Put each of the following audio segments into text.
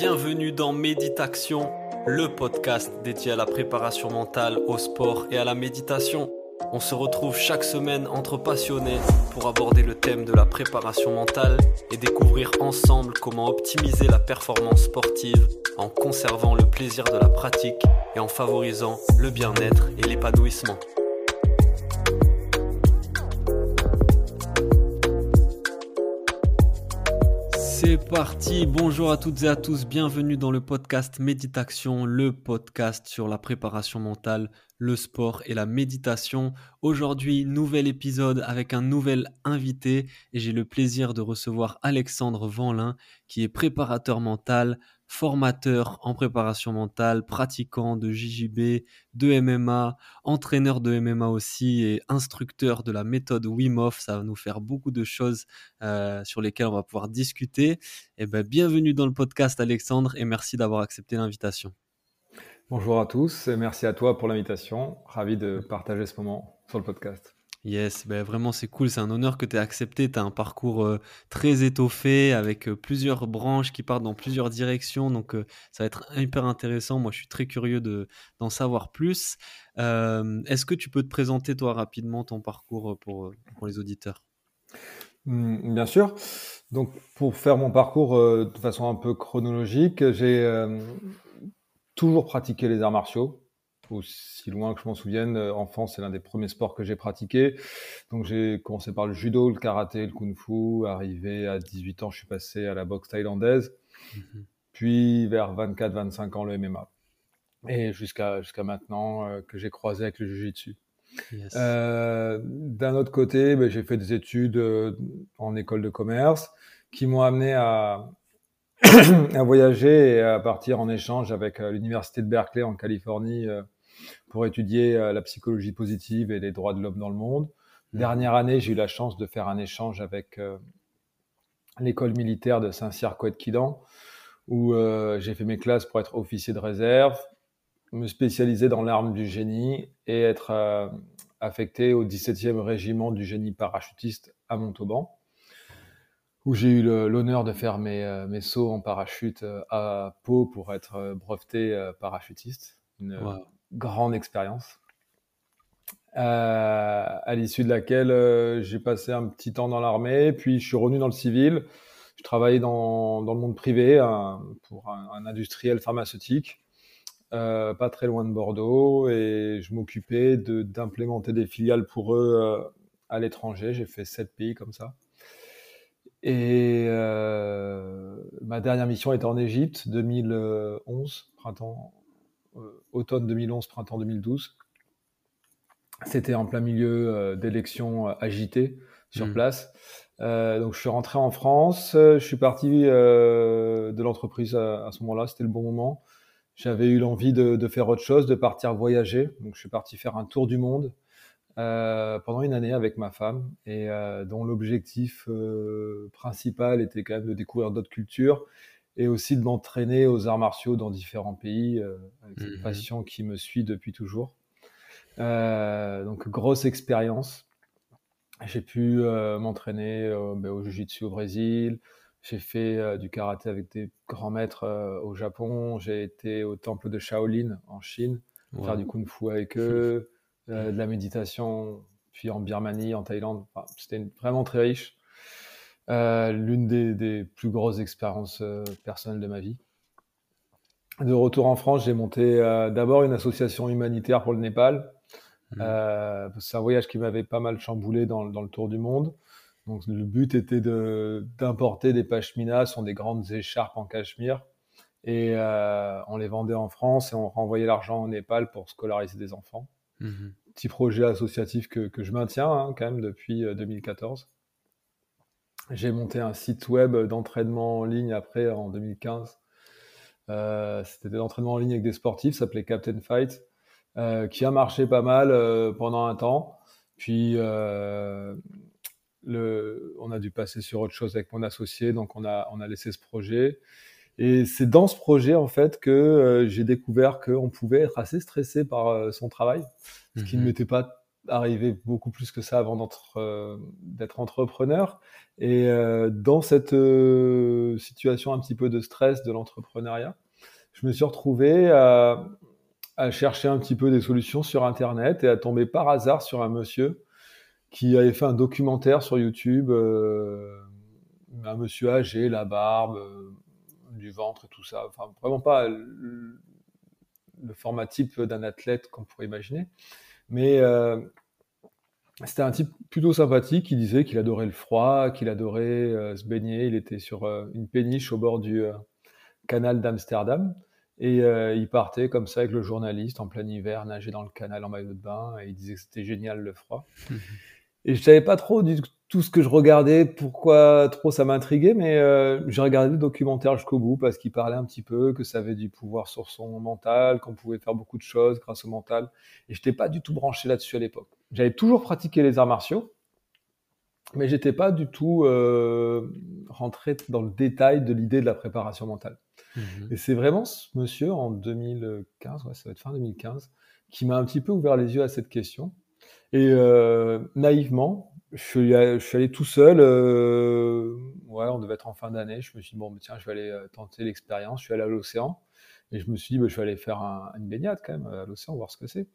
Bienvenue dans Méditation, le podcast dédié à la préparation mentale, au sport et à la méditation. On se retrouve chaque semaine entre passionnés pour aborder le thème de la préparation mentale et découvrir ensemble comment optimiser la performance sportive en conservant le plaisir de la pratique et en favorisant le bien-être et l'épanouissement. C'est parti, bonjour à toutes et à tous, bienvenue dans le podcast Méditation, le podcast sur la préparation mentale, le sport et la méditation. Aujourd'hui, nouvel épisode avec un nouvel invité et j'ai le plaisir de recevoir Alexandre Vanlin qui est préparateur mental, formateur en préparation mentale, pratiquant de JJB, de MMA, entraîneur de MMA aussi et instructeur de la méthode Wim Hof. Ça va nous faire beaucoup de choses euh, sur lesquelles on va pouvoir discuter. Et eh ben, bienvenue dans le podcast Alexandre et merci d'avoir accepté l'invitation. Bonjour à tous et merci à toi pour l'invitation. Ravi de partager ce moment sur le podcast. Yes, ben vraiment c'est cool, c'est un honneur que tu aies accepté. Tu as un parcours euh, très étoffé avec euh, plusieurs branches qui partent dans plusieurs directions, donc euh, ça va être hyper intéressant. Moi je suis très curieux d'en savoir plus. Est-ce que tu peux te présenter toi rapidement ton parcours pour, pour les auditeurs? Mmh, Bien sûr. Donc pour faire mon parcours de façon un peu chronologique, j'ai toujours pratiqué les arts martiaux aussi loin que je m'en souvienne, euh, enfant, c'est l'un des premiers sports que j'ai pratiqué. Donc j'ai commencé par le judo, le karaté, le kung-fu. Arrivé à 18 ans, je suis passé à la boxe thaïlandaise. Mhm. Puis vers 24-25 ans, le MMA. Et jusqu'à jusqu'à maintenant euh, que j'ai croisé avec le jiu-jitsu. Euh, d'un autre côté, ben, j'ai fait des études en école de commerce qui m'ont amené à, à voyager et à partir en échange avec l'université de Berkeley en Californie pour étudier euh, la psychologie positive et les droits de l'homme dans le monde. Mmh. Dernière année, j'ai eu la chance de faire un échange avec euh, l'école militaire de Saint-Cyr-Coët-Quidan, où euh, j'ai fait mes classes pour être officier de réserve, me spécialiser dans l'arme du génie et être affecté au 17e régiment du génie parachutiste à Montauban, où j'ai eu l'honneur de faire mes, mes, sauts en parachute à Pau pour être breveté parachutiste. Une, grande expérience. Euh, à l'issue de laquelle euh, j'ai passé un petit temps dans l'armée, puis je suis revenu dans le civil. Je travaillais dans, dans le monde privé pour un, industriel pharmaceutique, euh, pas très loin de Bordeaux, et je m'occupais d'implémenter des filiales pour eux à l'étranger. J'ai fait sept pays comme ça. Et ma dernière mission était en Égypte, 2011, printemps euh, automne 2011, printemps 2012. C'était en plein milieu euh, d'élections euh, agitées sur mmh. place. donc je suis rentré en France, je suis parti de l'entreprise à, ce moment-là, c'était le bon moment. J'avais eu l'envie de, faire autre chose, de partir voyager. Donc je suis parti faire un tour du monde pendant une année avec ma femme et dont l'objectif principal était quand même de découvrir d'autres cultures et aussi de m'entraîner aux arts martiaux dans différents pays, euh, avec une mmh passion qui me suit depuis toujours. Euh, donc, grosse expérience. J'ai pu euh, m'entraîner ben, au Jiu-Jitsu au Brésil. J'ai fait du karaté avec des grands maîtres au Japon. J'ai été au temple de Shaolin en Chine, faire du kung fu avec eux, de la méditation, puis en Birmanie, en Thaïlande. C'était vraiment très riche. Euh, l'une des, plus grosses expériences euh, personnelles de ma vie. De retour en France, j'ai monté euh, d'abord une association humanitaire pour le Népal. Mmh. c'est un voyage qui m'avait pas mal chamboulé dans, le tour du monde. Donc le but était d'importer des pashminas, sont des grandes écharpes en cachemire, et on les vendait en France et on renvoyait l'argent au Népal pour scolariser des enfants. Mmh. Petit projet associatif que, je maintiens hein, quand même depuis 2014. J'ai monté un site web d'entraînement en ligne après en 2015. Euh, c'était l'entraînement en ligne avec des sportifs, ça s'appelait Captain Fight, euh, qui a marché pas mal euh, pendant un temps. Puis euh, le, on a dû passer sur autre chose avec mon associé, donc on a, on a laissé ce projet. Et c'est dans ce projet en fait que j'ai découvert qu'on pouvait être assez stressé par son travail, ce qui ne mhm. m'était pas arrivé beaucoup plus que ça avant d'être entrepreneur. Et dans cette situation un petit peu de stress de l'entrepreneuriat, je me suis retrouvé à, à, chercher un petit peu des solutions sur Internet et à tomber par hasard sur un monsieur qui avait fait un documentaire sur YouTube, un monsieur âgé, la barbe, du ventre et tout ça. Vraiment pas le, format type d'un athlète qu'on pourrait imaginer. Mais euh, c'était un type plutôt sympathique qui disait qu'il adorait le froid, qu'il adorait euh, se baigner. Il était sur euh, une péniche au bord du canal d'Amsterdam. Et il partait comme ça avec le journaliste en plein hiver, nager dans le canal en maillot de bain. Et il disait que c'était génial le froid. Et je savais pas trop du tout ce que je regardais, pourquoi trop ça m'intriguait, mais euh, j'ai regardé le documentaire jusqu'au bout parce qu'il parlait un petit peu que ça avait du pouvoir sur son mental, qu'on pouvait faire beaucoup de choses grâce au mental. Et j'étais pas du tout branché là-dessus à l'époque. J'avais toujours pratiqué les arts martiaux, mais j'étais pas du tout euh, rentré dans le détail de l'idée de la préparation mentale. Mmh Et c'est vraiment ce monsieur en 2015, ouais, ça va être fin 2015, qui m'a un petit peu ouvert les yeux à cette question. Et euh, naïvement, je suis, allé tout seul. Euh, ouais, on devait être en fin d'année. Je me suis dit, bon, tiens, je vais aller euh, tenter l'expérience. Je suis allé à l'océan. Et je me suis dit, bah, je vais aller faire une baignade quand même à l'océan, voir ce que c'est.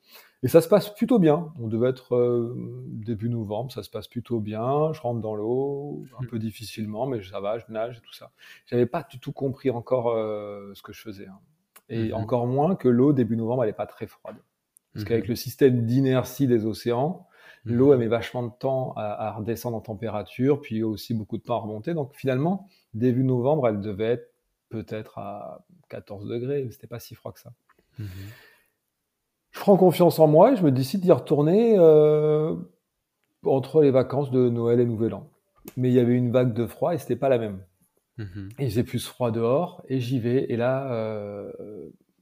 Et ça se passe plutôt bien. On devait être euh, début novembre, ça se passe plutôt bien. Je rentre dans l'eau, un peu difficilement, mais ça va, je nage et tout ça. J'avais pas du tout compris encore ce que je faisais. Hein. Et mmh encore moins que l'eau, début novembre, elle n'est pas très froide. Parce mmh qu'avec le système d'inertie des océans, L'eau, elle met vachement de temps à, redescendre en température, puis aussi beaucoup de temps à remonter. Donc finalement, début novembre, elle devait être peut-être à 14 degrés. C'était pas si froid que ça. Mhm. Je prends confiance en moi et je me décide d'y retourner euh, entre les vacances de Noël et Nouvel An. Mais il y avait une vague de froid et c'était pas la même. Mhm. Et j'ai plus froid dehors et j'y vais. Et là, euh,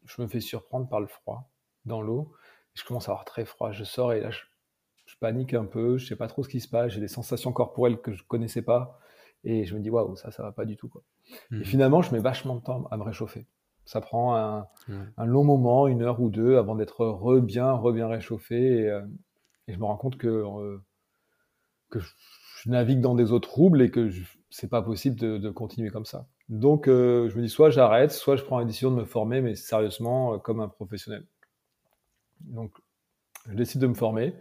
je me fais surprendre par le froid dans l'eau. Je commence à avoir très froid. Je sors et là, je je panique un peu, je sais pas trop ce qui se passe, j'ai des sensations corporelles que je connaissais pas, et je me dis waouh, ça, ça va pas du tout. Quoi. Et mmh. finalement, je mets vachement de temps à me réchauffer. Ça prend un, long moment, une heure ou deux, avant d'être re bien, re bien réchauffé, et, euh, je me rends compte que, euh, que je navigue dans des eaux troubles et que c'est pas possible de, continuer comme ça. Donc, euh, je me dis soit j'arrête, soit je prends la décision de me former, mais sérieusement, comme un professionnel. Donc, je décide de me former.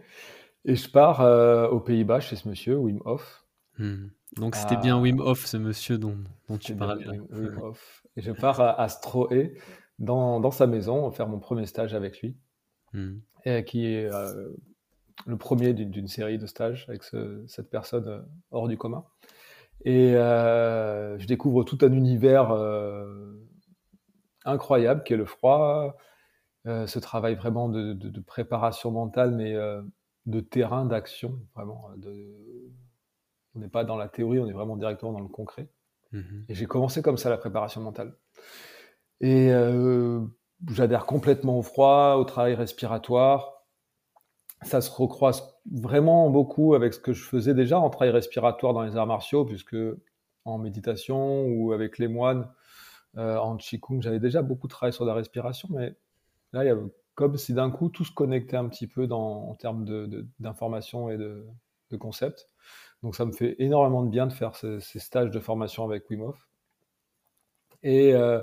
Et je pars euh, aux Pays-Bas chez ce monsieur, Wim Hof. Hmm. Donc c'était bien Wim Hof, ce monsieur dont, dont tu parlais. Wim, Hof. Et je pars à, à dans, dans, sa maison, faire mon premier stage avec lui, hmm. et, qui est euh, le premier d'une série de stages avec cette personne euh, hors du commun. Et je découvre tout un univers incroyable qui est le froid, ce travail vraiment de, de, de préparation mentale, mais de terrain d'action, vraiment. Euh, de... On n'est pas dans la théorie, on est vraiment directement dans le concret. Mhm. Et j'ai commencé comme ça la préparation mentale. Et euh, j'adhère complètement au froid, au travail respiratoire. Ça se recroise vraiment beaucoup avec ce que je faisais déjà en travail respiratoire dans les arts martiaux, puisque en méditation ou avec les moines, euh, en Qigong, j'avais déjà beaucoup travaillé sur la respiration, mais là, il y a comme si d'un coup tout se connectait un petit peu dans, en termes d'informations et de, concepts. Donc ça me fait énormément de bien de faire ces, stages de formation avec Wim Hof. Et euh,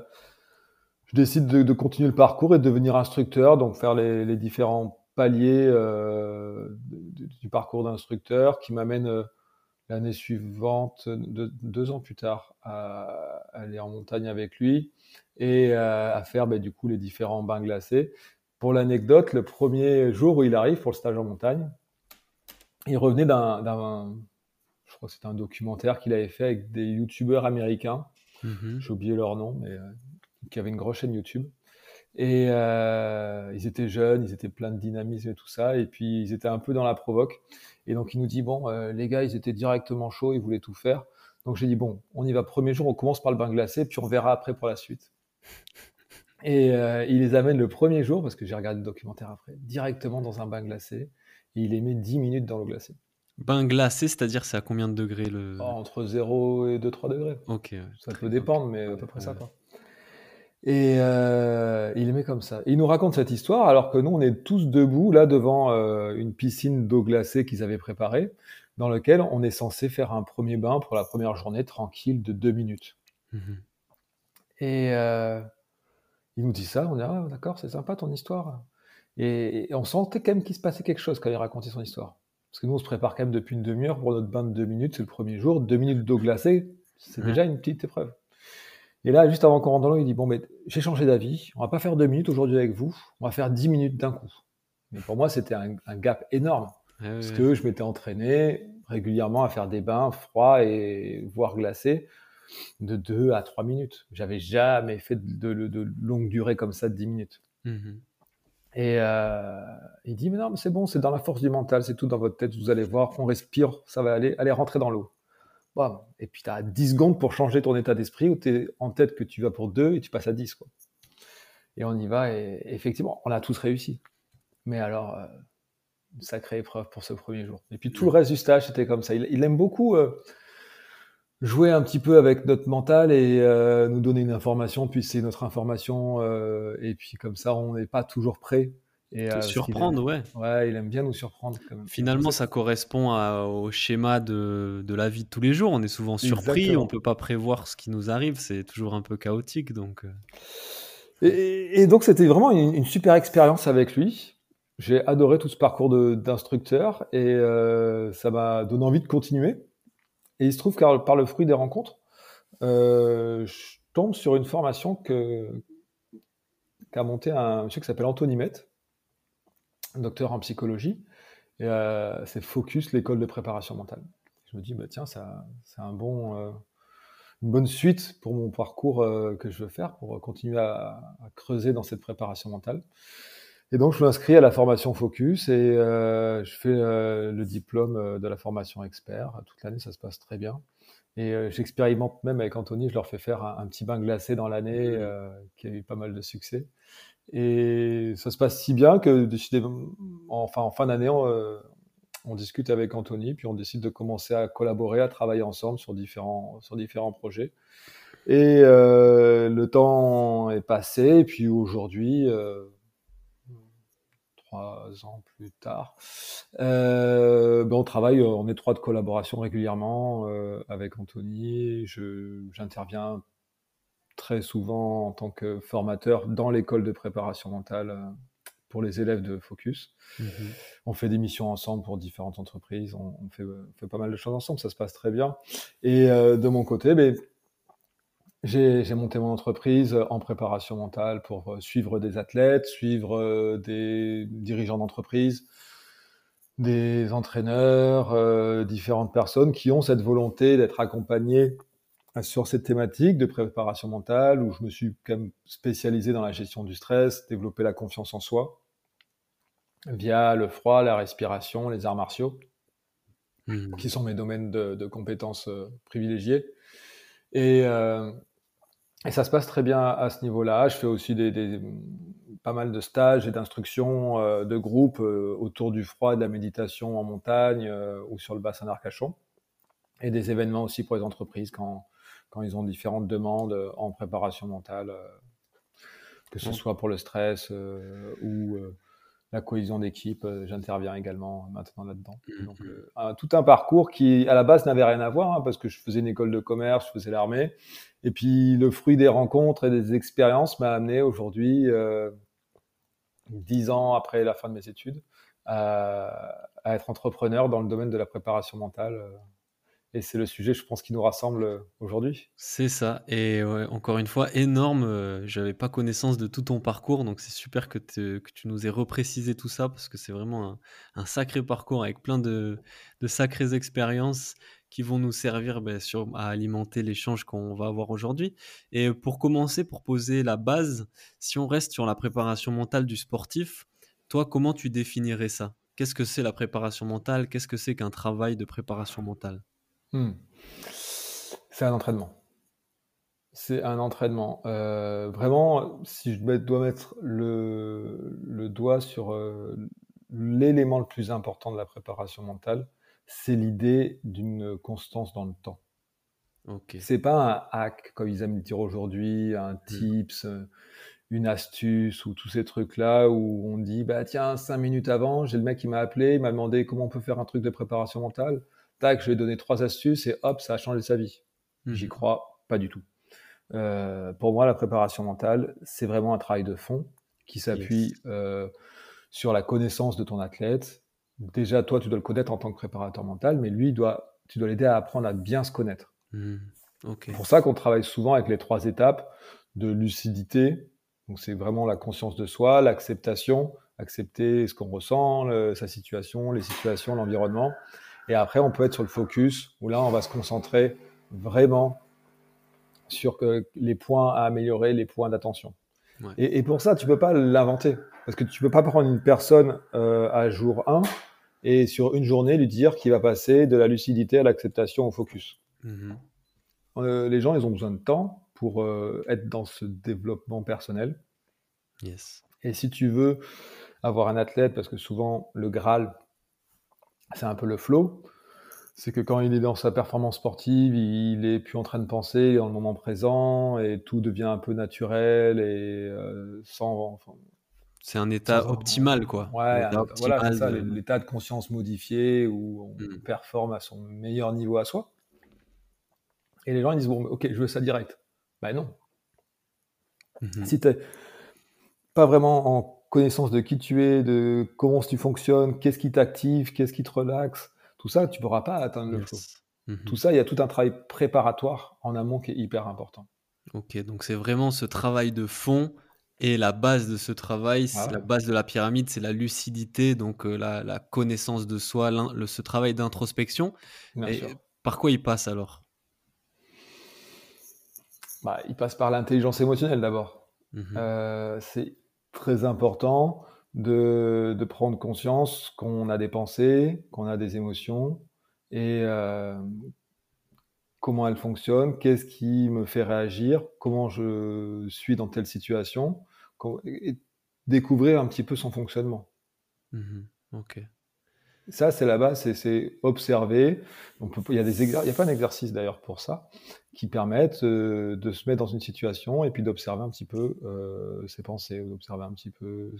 je décide de, continuer le parcours et de devenir instructeur, donc faire les, différents paliers euh, du parcours d'instructeur qui m'amène euh, l'année suivante, deux ans plus tard, à, aller en montagne avec lui et à faire bah, du coup les différents bains glacés. Pour l'anecdote, le premier jour où il arrive pour le stage en montagne, il revenait d'un, je crois que c'était un documentaire qu'il avait fait avec des youtubeurs américains. Mhm. J'ai oublié leur nom, mais euh, qui avaient une grosse chaîne YouTube. Et euh, ils étaient jeunes, ils étaient pleins de dynamisme et tout ça. Et puis ils étaient un peu dans la provoque. Et donc il nous dit bon, euh, les gars, ils étaient directement chauds, ils voulaient tout faire. Donc j'ai dit bon, on y va premier jour, on commence par le bain glacé, puis on verra après pour la suite. Et euh, il les amène le premier jour, parce que j'ai regardé le documentaire après, directement dans un bain glacé. Et il les met 10 minutes dans l'eau glacée. Bain glacé, c'est-à-dire c'est à combien de degrés le... Oh, entre 0 et 2-3 degrés. Ok. Ça peut dépendre, mais à peu près ça. Quoi. Et euh, il aimait comme ça. il nous raconte cette histoire alors que nous, on est tous debout là devant euh, une piscine d'eau glacée qu'ils avaient préparée, dans laquelle on est censé faire un premier bain pour la première journée tranquille de deux minutes. Mhm. Et euh, il nous dit ça, on dit ah d'accord, c'est sympa ton histoire. Et, on sentait quand même qu'il se passait quelque chose quand il racontait son histoire. Parce que nous, on se prépare quand même depuis une demi-heure pour notre bain de deux minutes, c'est le premier jour. Deux minutes d'eau glacée, c'est déjà une petite épreuve. Et là, juste avant qu'on rentre dans l'eau, il dit Bon, mais j'ai changé d'avis, on va pas faire deux minutes aujourd'hui avec vous, on va faire dix minutes d'un coup. Mais pour moi, c'était un, gap énorme. Ah parce que je m'étais entraîné régulièrement à faire des bains froids et voire glacés de deux à trois minutes. J'avais jamais fait de, de, longue durée comme ça de 10 minutes. Mmh et euh, il dit, mais non, mais c'est bon, c'est dans la force du mental, c'est tout dans votre tête, vous allez voir, on respire, ça va aller, allez rentrer dans l'eau. Et puis tu as 10 secondes pour changer ton état d'esprit où tu es en tête que tu vas pour 2 et tu passes à 10. Quoi. Et on y va et, effectivement, on a tous réussi. Mais alors, euh, sacrée épreuve pour ce premier jour. Et puis tout le reste du stage, c'était comme ça. Il, aime beaucoup euh, jouer un petit peu avec notre mental et euh, nous donner une information, puis c'est notre information. et puis comme ça, on n'est pas toujours prêt et, euh, surprendre, ouais. Ouais, il aime bien nous surprendre. Finalement, ça correspond au schéma de, de, la vie de tous les jours. On est souvent surpris, on peut pas prévoir ce qui nous arrive, c'est toujours un peu chaotique. Donc, euh. et, donc, c'était vraiment une, super expérience avec lui. J'ai adoré tout ce parcours d'instructeur et euh, ça m'a donné envie de continuer. Et il se trouve que par le fruit des rencontres, je tombe sur une formation qu'a monté un monsieur qui s'appelle Anthony Met, docteur en psychologie. Euh, c'est Focus, l'école de préparation mentale. Je me dis, bah, tiens, c'est un bon, euh, une bonne suite pour mon parcours euh, que je veux faire, pour continuer à, creuser dans cette préparation mentale. Et donc, je m'inscris à la formation Focus et je fais le diplôme de la formation expert. Toute l'année, ça se passe très bien. Et j'expérimente même avec Anthony, je leur fais faire un petit bain glacé dans l'année qui a eu pas mal de succès. Et ça se passe si bien que en fin d'année, euh, on, discute avec Anthony, puis on décide de commencer à collaborer, à travailler ensemble sur différents, projets. Et euh, le temps est passé, et puis aujourd'hui, euh, trois ans plus tard, ben on travaille en étroite collaboration régulièrement avec Anthony. J'interviens très souvent en tant que formateur dans l'école de préparation mentale euh, pour les élèves de Focus. Mhm. On fait des missions ensemble pour différentes entreprises, on, fait, fait, pas mal de choses ensemble, ça se passe très bien. Et euh, de mon côté, ben, j'ai monté mon entreprise en préparation mentale pour euh, suivre des athlètes, suivre des dirigeants d'entreprise, des entraîneurs, différentes personnes qui ont cette volonté d'être accompagnés sur cette thématique de préparation mentale où je me suis quand même spécialisé dans la gestion du stress, développer la confiance en soi via le froid, la respiration, les arts martiaux, mmh. qui sont mes domaines de, compétences euh, privilégiés. Et, euh, et, ça se passe très bien à ce niveau-là. Je fais aussi des, pas mal de stages et d'instructions euh, de groupe autour du froid de la méditation en montagne ou sur le bassin d'Arcachon. Et des événements aussi pour les entreprises quand, quand ils ont différentes demandes euh, en préparation mentale, euh, que ce soit pour le stress euh, ou la cohésion d'équipe, j'interviens également maintenant là-dedans. Mmh, Donc, mmh. tout un parcours qui, à la base, n'avait rien à voir, hein, parce que je faisais une école de commerce, je faisais l'armée. Et puis, le fruit des rencontres et des expériences m'a amené aujourd'hui, dix ans après la fin de mes études, à, à, être entrepreneur dans le domaine de la préparation mentale et c'est le sujet, je pense, qui nous rassemble euh, aujourd'hui. C'est ça. Et encore une fois, énorme. Euh, j'avais pas connaissance de tout ton parcours, donc c'est super que, tu nous aies reprécisé tout ça parce que c'est vraiment un, sacré parcours avec plein de, sacrées expériences qui vont nous servir ben, à alimenter l'échange qu'on va avoir aujourd'hui. Et pour commencer, pour poser la base, si on reste sur la préparation mentale du sportif, toi, comment tu définirais ça? Qu'est-ce que c'est la préparation mentale? Qu'est-ce que c'est qu'un travail de préparation mentale? Hmm. C'est un entraînement. C'est un entraînement. Euh, vraiment, si je dois mettre le, doigt sur euh, l'élément le plus important de la préparation mentale, c'est l'idée d'une constance dans le temps. Okay. C'est pas un hack, comme ils aiment le dire aujourd'hui, un mmh. tips, euh, une astuce ou tous ces trucs-là où on dit bah tiens, cinq minutes avant, j'ai le mec qui m'a appelé, il m'a demandé comment on peut faire un truc de préparation mentale. Tac, je lui ai donné trois astuces et hop, ça a changé sa vie. J'y mmh. crois pas du tout. Euh, pour moi, la préparation mentale, c'est vraiment un travail de fond qui s'appuie euh, sur la connaissance de ton athlète. Déjà, toi, tu dois le connaître en tant que préparateur mental, mais lui, doit, tu dois l'aider à apprendre à bien se connaître. Mmh. C'est pour ça qu'on travaille souvent avec les trois étapes de lucidité. Donc, c'est vraiment la conscience de soi, l'acceptation, accepter ce qu'on ressent, sa situation, les situations, l'environnement. Et après, on peut être sur le focus, où là, on va se concentrer vraiment sur que les points à améliorer, les points d'attention. Et, pour ça, tu peux pas l'inventer. Parce que tu peux pas prendre une personne euh, à jour 1 et sur une journée lui dire qu'il va passer de la lucidité à l'acceptation au focus. Mm-hmm. Euh, les gens, ils ont besoin de temps pour euh, être dans ce développement personnel. Yes. Et si tu veux avoir un athlète, parce que souvent le Graal, c'est un peu le flow, c'est que quand il est dans sa performance sportive, il est plus en train de penser, dans le moment présent, et tout devient un peu naturel et euh, sans. c'est un état optimal, quoi. Ouais, voilà, ça, l'état de conscience modifié où on hmm. performe à son meilleur niveau à soi. Et les gens ils disent bon, ok, je veux ça direct. Ben non. Mhm. Si tu n'es pas vraiment en connaissance de qui tu es, de comment tu fonctionnes, qu'est-ce qui t'active, qu'est-ce qui te relaxe, tout ça, tu ne pourras pas atteindre le flow. Mhm. Tout ça, il y a tout un travail préparatoire en amont qui est hyper important. Ok, donc c'est vraiment ce travail de fond et la base de ce travail, la base de la pyramide, c'est la lucidité, donc euh, la, connaissance de soi, le, ce travail d'introspection. Par quoi il passe alors? Bah, Il passe par l'intelligence émotionnelle d'abord. Mhm. Euh, c'est très important de, prendre conscience qu'on a des pensées, qu'on a des émotions et euh, comment elles fonctionnent, qu'est-ce qui me fait réagir, comment je suis dans telle situation, et découvrir un petit peu son fonctionnement. Mmh ok. Ça, c'est la base, c'est observer. il y a des il y a d'ailleurs pour ça qui permettent euh, de se mettre dans une situation et puis d'observer un petit peu euh, ses pensées, d'observer un petit peu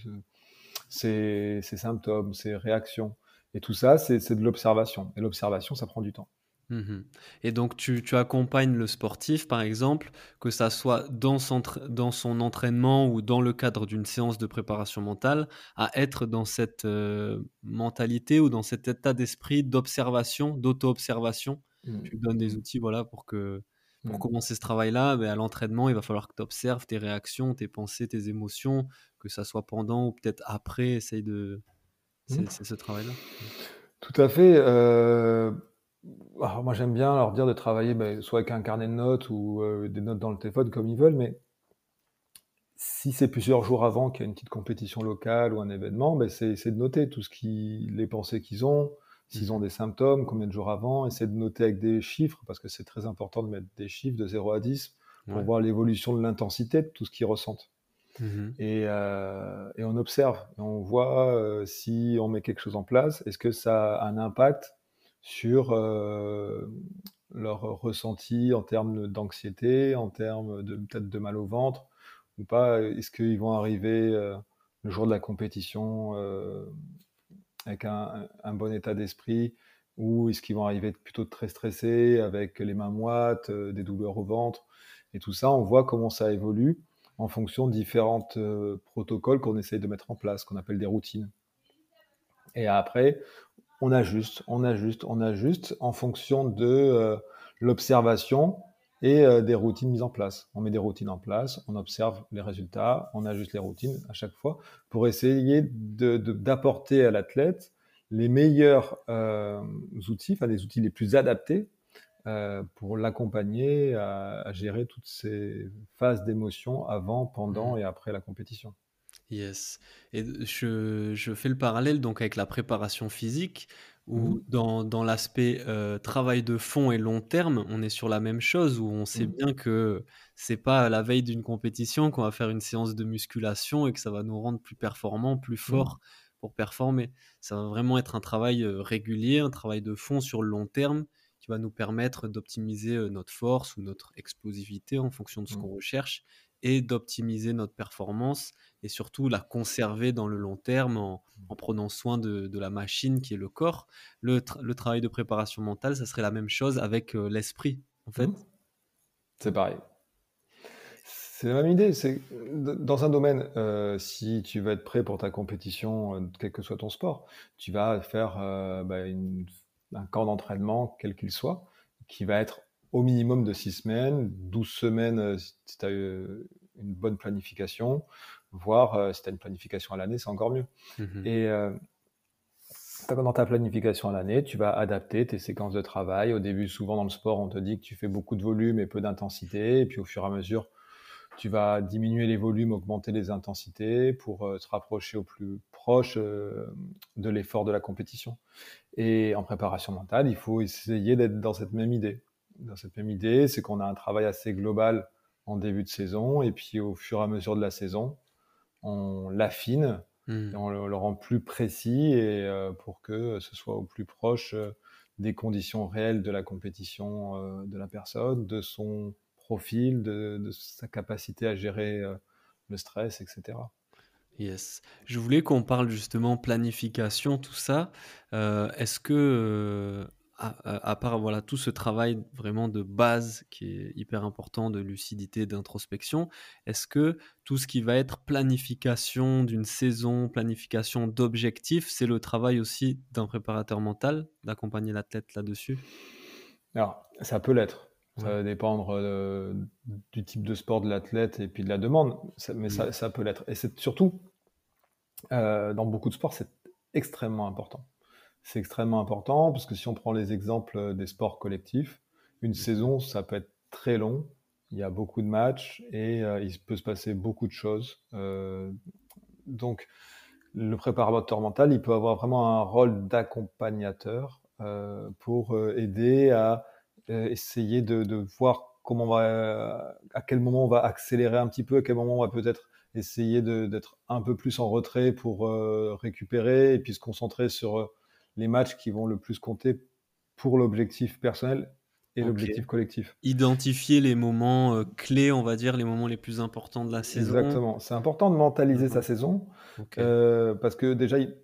ses, symptômes, ses réactions. Et tout ça, c'est de l'observation. Et l'observation, ça prend du temps. Mmh et donc, tu, accompagnes le sportif, par exemple, que ça soit dans son, dans son entraînement ou dans le cadre d'une séance de préparation mentale, à être dans cette euh, mentalité ou dans cet état d'esprit d'observation, d'auto-observation. Mmh. Tu donnes des outils voilà, pour, que, pour mmh. commencer ce travail-là. Mais à l'entraînement, il va falloir que tu observes tes réactions, tes pensées, tes émotions, que ça soit pendant ou peut-être après, essaye de. C'est ce travail-là. Tout à fait. Euh, alors moi, j'aime bien leur dire de travailler ben, soit avec un carnet de notes ou euh, des notes dans le téléphone comme ils veulent, mais si c'est plusieurs jours avant qu'il y a une petite compétition locale ou un événement, ben c'est de noter tout ce qui, les pensées qu'ils ont, s'ils mmh. ont des symptômes, combien de jours avant, essayer de noter avec des chiffres, parce que c'est très important de mettre des chiffres de 0 à 10 pour voir l'évolution de l'intensité de tout ce qu'ils ressentent. Mmh euh, et, on observe, on voit euh, si on met quelque chose en place, est-ce que ça a un impact sur euh, leur ressenti en termes d'anxiété, en termes de peut-être de mal au ventre, ou pas Est-ce qu'ils vont arriver le jour de la compétition avec un, bon état d'esprit, ou est-ce qu'ils vont arriver plutôt très stressés, avec les mains moites, des douleurs au ventre, et tout ça, on voit comment ça évolue en fonction de différents euh, protocoles qu'on essaye de mettre en place, qu'on appelle des routines. Et après, on ajuste, on ajuste, on ajuste en fonction de euh, l'observation et euh, des routines mises en place. On met des routines en place, on observe les résultats, on ajuste les routines à chaque fois pour essayer d'apporter à l'athlète les meilleurs outils, enfin les outils les plus adaptés euh, pour l'accompagner à, gérer toutes ces phases d'émotion avant, pendant mmh. et après la compétition. Yes. Et je, je, fais le parallèle donc avec la préparation physique, où mmh. dans, dans l'aspect euh, travail de fond et long terme, on est sur la même chose, où on sait mmh. bien que c'est pas à la veille d'une compétition qu'on va faire une séance de musculation et que ça va nous rendre plus performants, plus forts pour performer. Ça va vraiment être un travail euh, régulier, un travail de fond sur le long terme qui va nous permettre d'optimiser notre force ou notre explosivité en fonction de ce Mmh. qu'on recherche et d'optimiser notre performance et surtout la conserver dans le long terme en, en prenant soin de, de la machine qui est le corps. Le, tra- le travail de préparation mentale, ça serait la même chose avec euh, l'esprit, en fait. Mmh. C'est pareil. C'est la même idée. C'est dans un domaine, euh, si tu veux être prêt pour ta compétition, euh, quel que soit ton sport, tu vas faire bah, une- un camp d'entraînement, quel qu'il soit, qui va être au minimum de 6 semaines, 12 semaines euh, si tu as une bonne planification, voire euh, si tu as une planification à l'année, c'est encore mieux. Mhm. Et euh, dans ta planification à l'année, tu vas adapter tes séquences de travail. Au début, souvent dans le sport, on te dit que tu fais beaucoup de volume et peu d'intensité. Et puis au fur et à mesure, tu vas diminuer les volumes, augmenter les intensités pour euh, te rapprocher au plus proche euh, de l'effort de la compétition. Et en préparation mentale, il faut essayer d'être dans cette même idée. Dans cette même idée, c'est qu'on a un travail assez global en début de saison. Et puis au fur et à mesure de la saison, on l'affine et on le, le rend plus précis et euh, pour que ce soit au plus proche euh, des conditions réelles de la compétition euh, de la personne, de son profil, de, de sa capacité à gérer le stress, etc. Yes. Je voulais qu'on parle justement planification, tout ça. Est-ce que, à, part voilà, tout ce travail vraiment de base qui est hyper important, de lucidité, d'introspection, est-ce que tout ce qui va être planification d'une saison, planification d'objectifs, c'est le travail aussi d'un préparateur mental, d'accompagner l'athlète là-dessus? Alors, ça peut l'être. Ça va dépendre euh, du type de sport de l'athlète et puis de la demande, ça- mais ça, Mm. ça peut l'être. Et c'est surtout, euh, dans beaucoup de sports, c'est extrêmement important. C'est extrêmement important parce que si on prend les exemples des sports collectifs, une saison, ça peut être très long. Il y a beaucoup de matchs et euh, il peut se passer beaucoup de choses. Euh, donc, le préparateur mental, il peut avoir vraiment un rôle d'accompagnateur euh, pour euh, aider à euh, essayer de, de voir comment on va, à quel moment on va accélérer un petit peu, à quel moment on va peut-être essayer d'être un peu plus en retrait pour euh, récupérer et puis se concentrer sur euh, les matchs qui vont le plus compter pour l'objectif personnel et l'objectif collectif. Identifier les moments euh, clés, on va dire, les moments les plus importants de la saison. Exactement. C'est important de mentaliser sa saison euh, parce que déjà, il,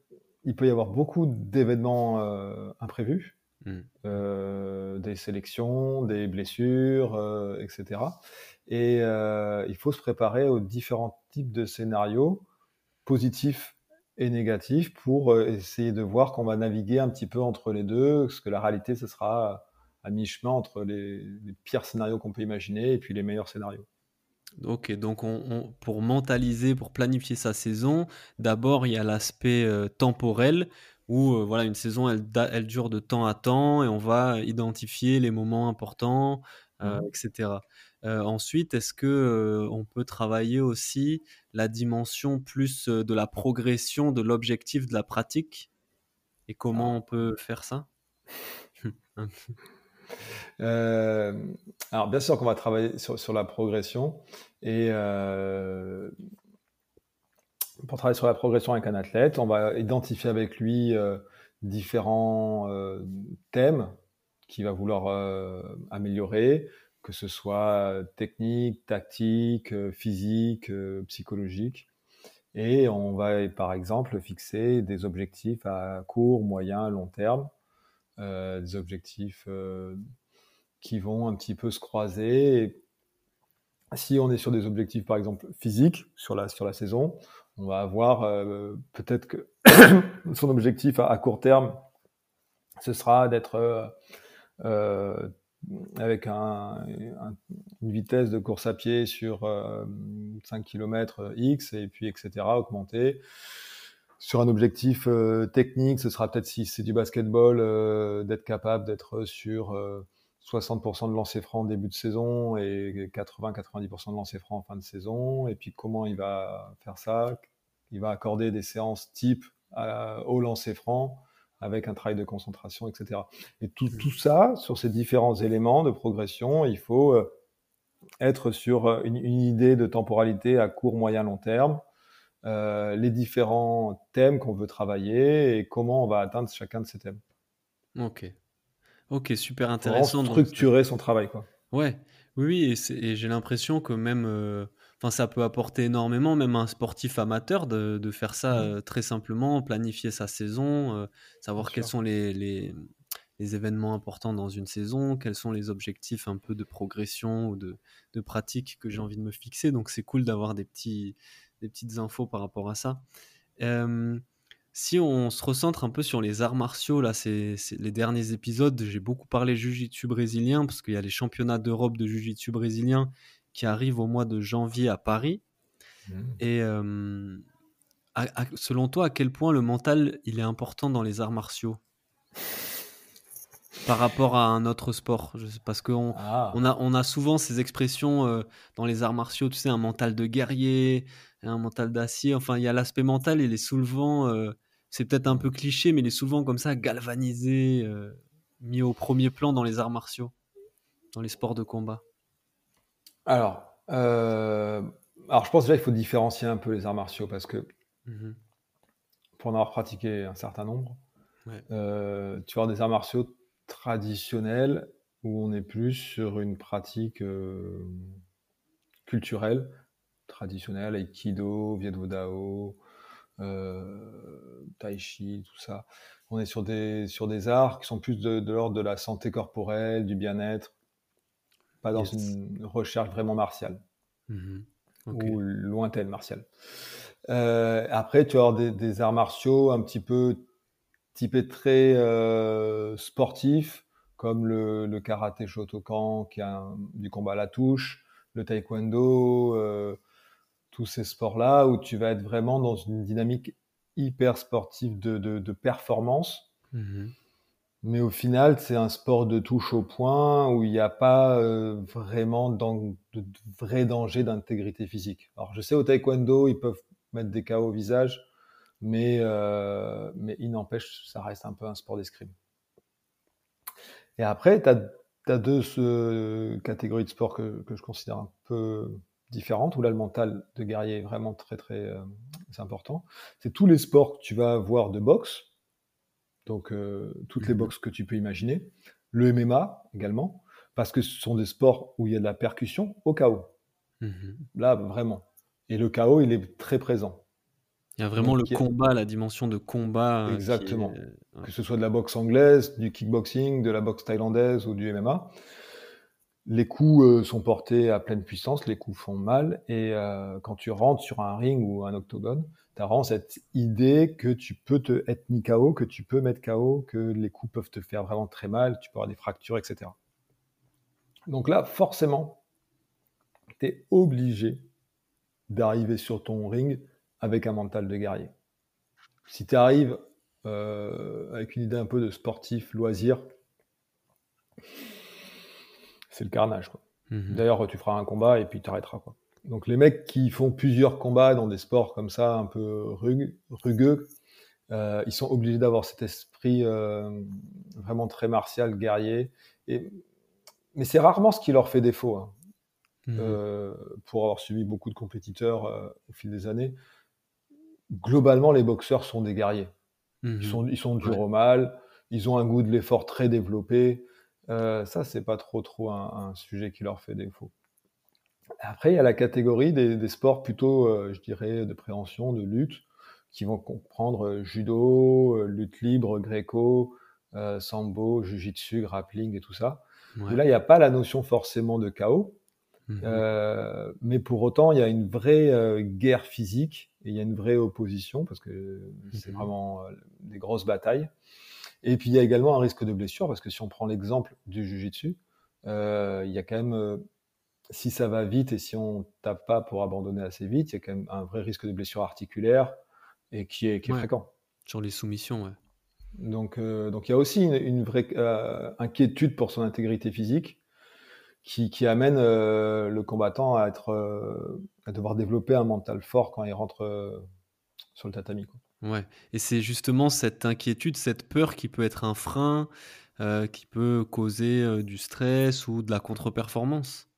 il peut y avoir beaucoup d'événements euh, imprévus, Mm. euh, des sélections, des blessures, etc. Et il faut se préparer aux différents types de scénarios, positifs et négatifs, pour euh, essayer de voir qu'on va naviguer un petit peu entre les deux, parce que la réalité, ce sera à mi-chemin entre les, pires scénarios qu'on peut imaginer et puis les meilleurs scénarios. Ok, donc on, on- pour mentaliser, pour planifier sa saison, d'abord il y a l'aspect euh, temporel où euh, voilà une saison elle, dure de temps à temps et on va identifier les moments importants, euh, Mhm. etc. Euh, ensuite, est-ce que on peut travailler aussi la dimension plus de la progression de l'objectif de la pratique? Et comment Ah. on peut faire ça? Euh, alors, bien sûr qu'on va travailler sur, sur la progression. Et pour travailler sur la progression avec un athlète, on va identifier avec lui euh, différents euh, thèmes qu'il va vouloir euh, améliorer, que ce soit technique, tactique, physique, psychologique. Et on va, par exemple, fixer des objectifs à court, moyen, long terme, des objectifs qui vont un petit peu se croiser. Si on est sur des objectifs, par exemple, physiques sur la, sur la saison, on va avoir euh, peut-être que son objectif à, court terme, ce sera d'être euh, euh, avec un, un- une vitesse de course à pied sur euh, 5 km X, et puis etc., augmenter. Sur un objectif euh, technique, ce sera peut-être si c'est du basketball, euh, d'être capable d'être sur 60% de lancers francs en début de saison et 80-90% de lancers francs en fin de saison. Et puis comment il va faire ça? Il va accorder des séances type à- au lancer franc avec un travail de concentration, etc. Et tout, tout ça, sur ces différents éléments de progression, il faut euh, être sur euh, une, une idée de temporalité à court, moyen, long terme, euh, les différents thèmes qu'on veut travailler et comment on va atteindre chacun de ces thèmes. Ok. Ok, super intéressant. structurer son travail, quoi. Ouais, oui, et, j'ai l'impression que même, euh, enfin, ça peut apporter énormément, même à un sportif amateur, de, de faire ça mmh. euh, très simplement, planifier sa saison, euh, savoir quels sont les, les, les, événements importants dans une saison, quels sont les objectifs un peu de progression ou de, de pratique que j'ai envie de me fixer. Donc, c'est cool d'avoir des, petits, des petites infos par rapport à ça. Si on se recentre un peu sur les arts martiaux, là, c'est les derniers épisodes, j'ai beaucoup parlé jiu-jitsu brésilien parce qu'il y a les championnats d'Europe de jiu-jitsu brésilien qui arrivent au mois de janvier à Paris. Mmh. Et selon toi, à quel point le mental il est important dans les arts martiaux? Par rapport à un autre sport Parce qu'on ah. on a, on a souvent ces expressions euh, dans les arts martiaux, tu sais, un mental de guerrier, un mental d'acier. Enfin, il y a l'aspect mental et les soulevants. Euh, c'est peut-être un peu cliché, mais il est souvent comme ça galvanisé, euh, mis au premier plan dans les arts martiaux, dans les sports de combat. Alors, euh, alors je pense déjà qu'il faut différencier un peu les arts martiaux parce que mmh pour en avoir pratiqué un certain nombre, euh, tu vois des arts martiaux traditionnels où on est plus sur une pratique culturelle, traditionnelle, aikido, viet euh, tai chi, tout ça. On est sur des, sur des arts qui sont plus de, l'ordre de la santé corporelle, du bien-être, pas dans une recherche vraiment martiale mmh ou lointaine martiale. Euh, après, tu avoir des, arts martiaux un petit peu typés très euh, sportifs, comme le, le, karaté Shotokan, qui a du combat à la touche, le taekwondo, euh, tous ces sports-là où tu vas être vraiment dans une dynamique hyper sportive de, performance. Mhm. Mais au final, c'est un sport de touche au point où il n'y a pas euh, vraiment de, vrai danger d'intégrité physique. Alors, je sais, au taekwondo, ils peuvent mettre des KO au visage, mais, euh, mais il n'empêche, ça reste un peu un sport d'escrime. Et après, tu as, deux euh, catégories de sports que, que, je considère un peu différentes, où là, le mental de guerrier est vraiment très, très euh, important. C'est tous les sports que tu vas avoir de boxe, donc euh, toutes les mhm. boxes que tu peux imaginer. Le MMA également, parce que ce sont des sports où il y a de la percussion au chaos. Mhm. Là, vraiment. Et le chaos, il est très présent. Il y a vraiment le combat, la dimension de combat. Euh, Exactement. Que ce soit de la boxe anglaise, du kickboxing, de la boxe thaïlandaise ou du MMA les coups euh, sont portés à pleine puissance, les coups font mal, et euh, quand tu rentres sur un ring ou un octogone, tu as cette idée que tu peux te être mis KO, que tu peux mettre KO, que les coups peuvent te faire vraiment très mal, tu peux avoir des fractures, etc. Donc là, forcément, tu es obligé d'arriver sur ton ring avec un mental de guerrier. Si tu arrives euh, avec une idée un peu de sportif, loisir, c'est le carnage. Mhm. D'ailleurs, tu feras un combat et puis tu arrêteras. Donc les mecs qui font plusieurs combats dans des sports comme ça, un peu rugueux, euh, ils sont obligés d'avoir cet esprit euh, vraiment très martial, guerrier. Et... Mais c'est rarement ce qui leur fait défaut. Hein. Mhm. Euh, pour avoir suivi beaucoup de compétiteurs au fil des années, globalement, les boxeurs sont des guerriers. Ils, mhm. sont, ils sont durs au mal, ils ont un goût de l'effort très développé. Euh, ça, c'est pas trop trop un, sujet qui leur fait défaut. Après, il y a la catégorie des, sports plutôt, euh, je dirais, de préhension, de lutte, qui vont comprendre euh, judo, lutte libre, gréco, sambo, jujitsu, grappling et tout ça. là, il n'y a pas la notion forcément de chaos, mmh mais pour autant, il y a une vraie guerre physique et il y a une vraie opposition parce que c'est mmh vraiment des grosses batailles. Et puis il y a également un risque de blessure, parce que si on prend l'exemple du Jiu-Jitsu, euh, il y a quand même, euh, si ça va vite et si on tape pas pour abandonner assez vite, il y a quand même un vrai risque de blessure articulaire et qui est, qui est fréquent. Sur les soumissions, ouais. Donc, euh, donc il y a aussi une, vraie inquiétude pour son intégrité physique qui, qui amène le combattant à, être, à devoir développer un mental fort quand il rentre sur le tatami. Quoi. Ouais, et c'est justement cette inquiétude, cette peur qui peut être un frein, euh, qui peut causer euh, du stress ou de la contre-performance.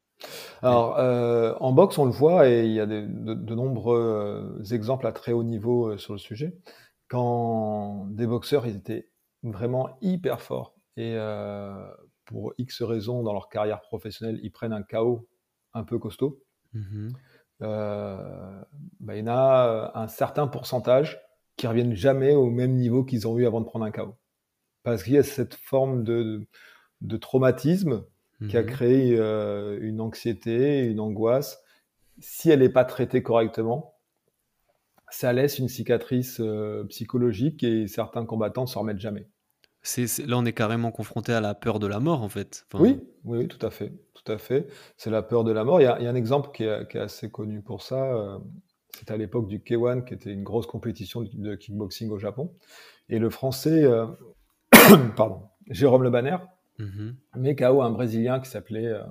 Alors, euh, en boxe, on le voit et il y a de, nombreux exemples à très haut niveau sur le sujet. Quand des boxeurs, ils étaient vraiment hyper forts et pour X raisons dans leur carrière professionnelle, ils prennent un KO un peu costaud. Mmh bah, il y en a un certain pourcentage qui reviennent jamais au même niveau qu'ils ont eu avant de prendre un KO. Parce qu'il y a cette forme de, de traumatisme qui a mmh créé une anxiété, une angoisse. Si elle n'est pas traitée correctement, ça laisse une cicatrice psychologique et certains combattants ne s'en remettent jamais. Là, on est carrément confronté à la peur de la mort, en fait. oui, oui, tout à fait, tout à fait. C'est la peur de la mort. Il y a, un exemple qui est, assez connu pour ça. Euh, c'était à l'époque du K1, qui était une grosse compétition de kickboxing au Japon. Et le Français, euh, pardon, Jérôme Le Banner, mm met KO un Brésilien qui s'appelait euh,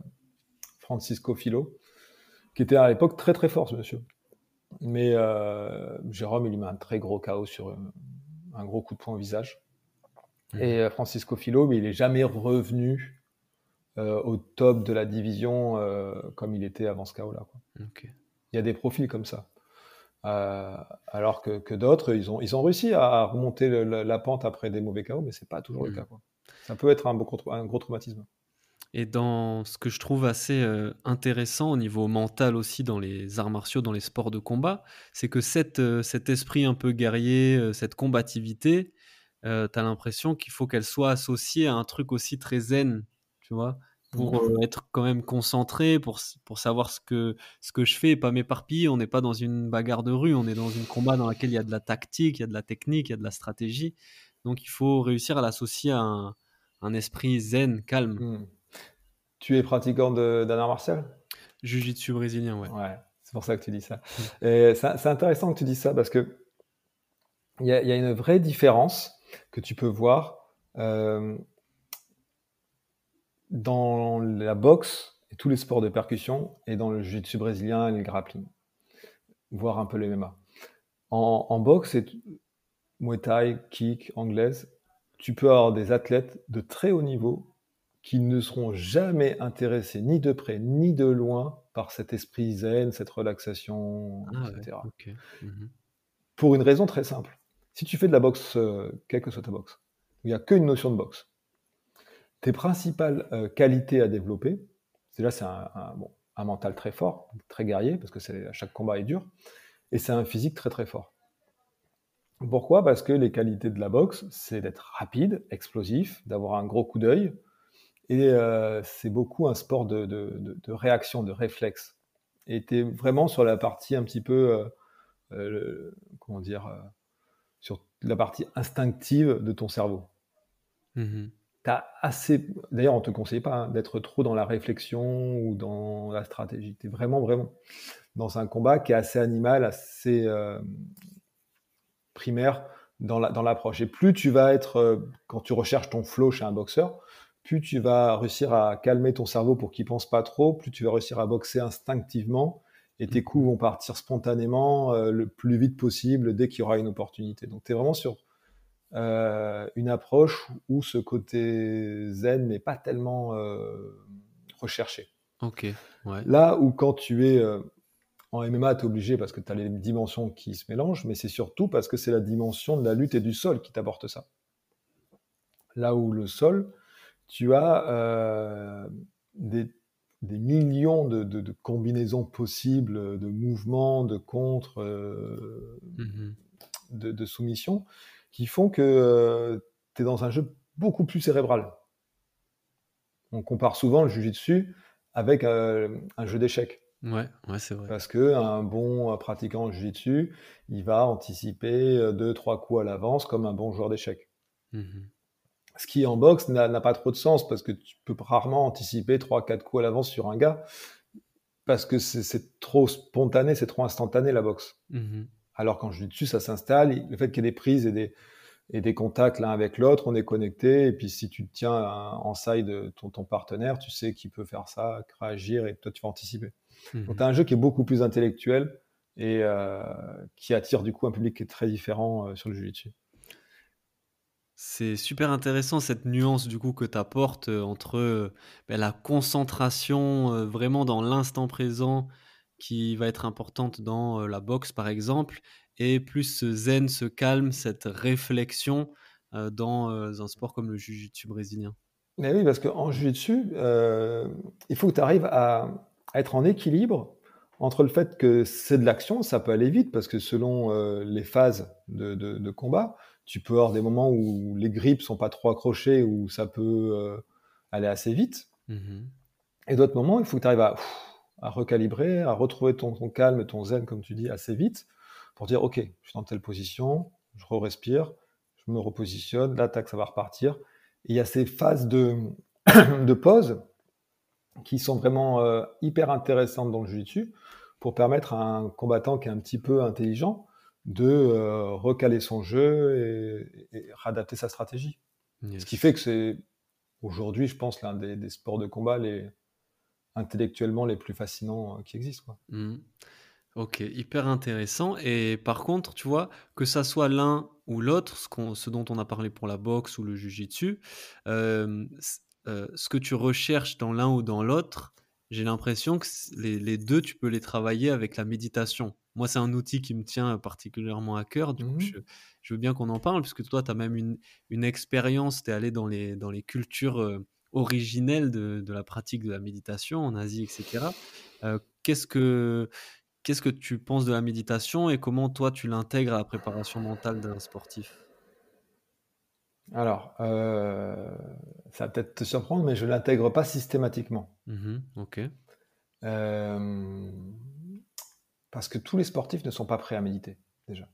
Francisco Filo, qui était à l'époque très très fort, ce monsieur. Mais Jérôme, il lui met un très gros KO sur un gros coup de poing au visage. Mmh. Et euh, Francisco Filo, mais il est jamais revenu euh, au top de la division euh, comme il était avant ce chaos-là. Il y a des profils comme ça. Alors que, que d'autres, ils ont, ils ont réussi à remonter la, pente après des mauvais chaos, mais c'est pas toujours le mmh. cas. Quoi. Ça peut être un, un, gros traumatisme. Et dans ce que je trouve assez intéressant au niveau mental aussi dans les arts martiaux, dans les sports de combat, c'est que cette, cet esprit un peu guerrier, cette combativité, euh, tu as l'impression qu'il faut qu'elle soit associée à un truc aussi très zen, tu vois, pour mmh. euh, être quand même concentré, pour, pour savoir ce que, ce que je fais et pas m'éparpiller. On n'est pas dans une bagarre de rue, on est dans une combat dans laquelle il y a de la tactique, il y a de la technique, il y a de la stratégie. Donc il faut réussir à l'associer à un, un, esprit zen, calme. Mmh. Tu es pratiquant d'un art martial? Jiu-jitsu brésilien, ouais. Ouais, c'est pour ça que tu dis ça. Mmh. C'est intéressant que tu dis ça parce que il y, y, a une vraie différence que tu peux voir euh, dans la boxe et tous les sports de percussion et dans le jiu-jitsu brésilien et le grappling, voire un peu les MMA. En, boxe, Muay Thai, kick, anglaise, tu peux avoir des athlètes de très haut niveau qui ne seront jamais intéressés ni de près ni de loin par cet esprit zen, cette relaxation, ah etc. Mhm. Pour une raison très simple. Si tu fais de la boxe, euh, quelle que soit ta boxe, il n'y a qu'une notion de boxe, tes principales euh, qualités à développer, déjà c'est un, mental très fort, très guerrier, parce que chaque combat est dur, et c'est un physique très très fort. Pourquoi? Parce que les qualités de la boxe, c'est d'être rapide, explosif, d'avoir un gros coup d'œil, et euh, c'est beaucoup un sport de, réaction, de réflexe. Et tu es vraiment sur la partie un petit peu, comment dire, sur la partie instinctive de ton cerveau. Mmh as assez. D'ailleurs, on te conseille pas hein, d'être trop dans la réflexion ou dans la stratégie. Tu es vraiment, vraiment dans un combat qui est assez animal, assez euh, primaire dans l'approche. et plus tu vas être, euh, quand tu recherches ton flow chez un boxeur, plus tu vas réussir à calmer ton cerveau pour qu'il pense pas trop, plus tu vas réussir à boxer instinctivement et tes coups vont partir spontanément euh, le plus vite possible dès qu'il y aura une opportunité. Donc tu es vraiment sur euh, une approche où ce côté zen n'est pas tellement euh, recherché. Ok. Là où quand tu es en MMA, tu es obligé parce que tu as les dimensions qui se mélangent, mais c'est surtout parce que c'est la dimension de la lutte et du sol qui t'apporte ça. Là où le sol, tu as des des millions de, combinaisons possibles, de mouvements, de contre, euh, mmh de, soumissions, qui font que euh, tu es dans un jeu beaucoup plus cérébral. On compare souvent le jujitsu avec euh, un jeu d'échecs. Ouais, ouais c'est vrai. Parce qu'un bon pratiquant jiu-jitsu, il va anticiper deux, trois coups à l'avance comme un bon joueur d'échecs. Mmh ce qui en boxe n'a pas trop de sens parce que tu peux rarement anticiper 3-4 coups à l'avance sur un gars parce que c'est trop spontané, c'est trop instantané la boxe. Mmh Alors quand je dis dessus, ça s'installe. Le fait qu'il y ait des prises et des, et des contacts l'un avec l'autre, on est connecté. Et puis si tu te tiens en side de ton, ton, partenaire, tu sais qui peut faire ça, réagir et toi tu vas anticiper. Mmh Donc tu as un jeu qui est beaucoup plus intellectuel et euh, qui attire du coup un public qui est très différent euh, sur le jeu dessus. C'est super intéressant cette nuance du coup que tu apportes euh, entre ben, la concentration vraiment dans l'instant présent qui va être importante dans la boxe par exemple et plus ce zen, ce calme, cette réflexion dans un sport comme le jiu-jitsu brésilien Mais oui, parce qu'en jiu-jitsu, il faut que tu arrives à, être en équilibre entre le fait que c'est de l'action, ça peut aller vite, parce que selon les phases de, combat, tu peux avoir des moments où les grips sont pas trop accrochés, où ça peut aller assez vite. Mmh et d'autres moments, il faut que tu arrives à, à, recalibrer, à retrouver ton, ton, calme, ton zen, comme tu dis, assez vite, pour dire, OK, je suis dans telle position, je re-respire, je me repositionne, l'attaque, ça va repartir. Et il y a ces phases de, de pause qui sont vraiment euh, hyper intéressantes dans le jiu-jitsu pour permettre à un combattant qui est un petit peu intelligent de euh, recaler son jeu et, et réadapter sa stratégie. Ce qui fait que c'est aujourd'hui, je pense, l'un des, sports de combat les, intellectuellement les plus fascinants euh, qui existent. Quoi. Mmh. Ok, hyper intéressant. Et par contre, tu vois, que ça soit l'un ou l'autre, ce, ce, dont on a parlé pour la boxe ou le jujitsu, euh, euh, ce que tu recherches dans l'un ou dans l'autre, j'ai l'impression que les, deux, tu peux les travailler avec la méditation. Moi, c'est un outil qui me tient particulièrement à cœur. Du coup, mmh je, veux bien qu'on en parle, puisque toi, tu as même une, une expérience, tu es allé dans les, dans les cultures euh, originelles de, de, la pratique de la méditation en Asie, etc. qu'est-ce que Qu'est-ce que tu penses de la méditation et comment toi tu l'intègres à la préparation mentale d'un sportif? Alors, euh, ça va peut-être te surprendre, mais je ne l'intègre pas systématiquement. Mmh ok. Euh, parce que tous les sportifs ne sont pas prêts à méditer, déjà.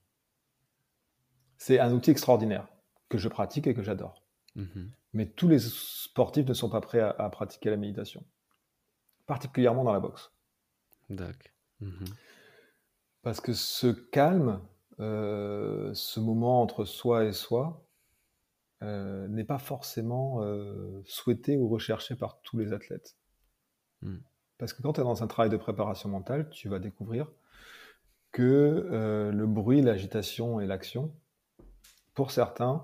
C'est un outil extraordinaire que je pratique et que j'adore. Mmh mais tous les sportifs ne sont pas prêts à pratiquer la méditation, particulièrement dans la boxe. D'accord. Mmh Parce que ce calme, euh, ce moment entre soi et soi, euh, n'est pas forcément euh, souhaité ou recherché par tous les athlètes. Mmh. Parce que quand tu es dans un travail de préparation mentale, tu vas découvrir que le bruit, l'agitation et l'action, pour certains,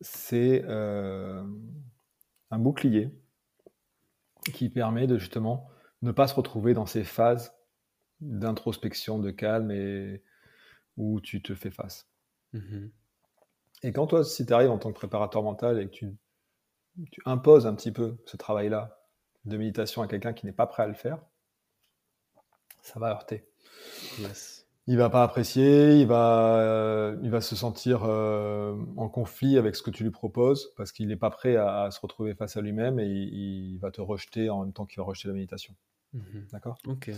c'est un bouclier qui permet de justement ne pas se retrouver dans ces phases d'introspection, de calme et où tu te fais face. Mmh et quand toi, si tu arrives en tant que préparateur mental et que tu, tu imposes un petit peu ce travail-là de méditation à quelqu'un qui n'est pas prêt à le faire, ça va heurter. Yes. Il va pas apprécier, il va, euh, il va se sentir euh, en conflit avec ce que tu lui proposes parce qu'il n'est pas prêt à, se retrouver face à lui-même et il, va te rejeter en même temps qu'il va rejeter la méditation. Mmh D'accord? Ok.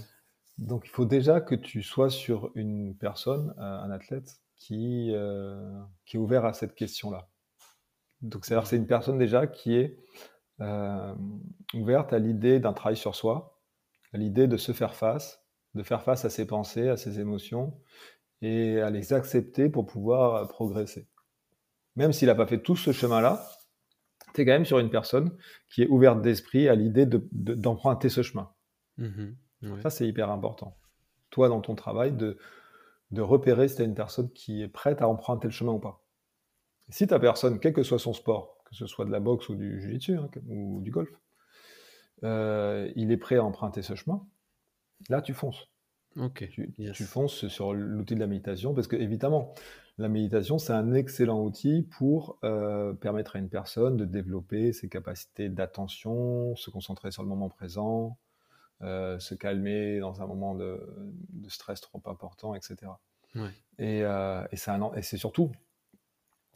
Donc il faut déjà que tu sois sur une personne, euh, un athlète, qui, euh, qui est ouvert à cette question-là. Donc c'est-à-dire c'est une personne déjà qui est ouverte à l'idée d'un travail sur soi, à l'idée de se faire face, de faire face à ses pensées, à ses émotions, et à les accepter pour pouvoir progresser. Même s'il n'a pas fait tout ce chemin-là, tu es quand même sur une personne qui est ouverte d'esprit à l'idée d'emprunter ce chemin. Mmh ça, c'est hyper important. Toi, dans ton travail, de, de repérer si tu as une personne qui est prête à emprunter le chemin ou pas. si ta personne, quel que soit son sport, que ce soit de la boxe ou du jiu-jitsu hein, ou du golf, euh, il est prêt à emprunter ce chemin, là, tu fonces. Tu, fonces sur l'outil de la méditation parce que, évidemment, la méditation, c'est un excellent outil pour euh, permettre à une personne de développer ses capacités d'attention, se concentrer sur le moment présent, euh, se calmer dans un moment de, stress trop important, etc. Et, euh, et c'est surtout,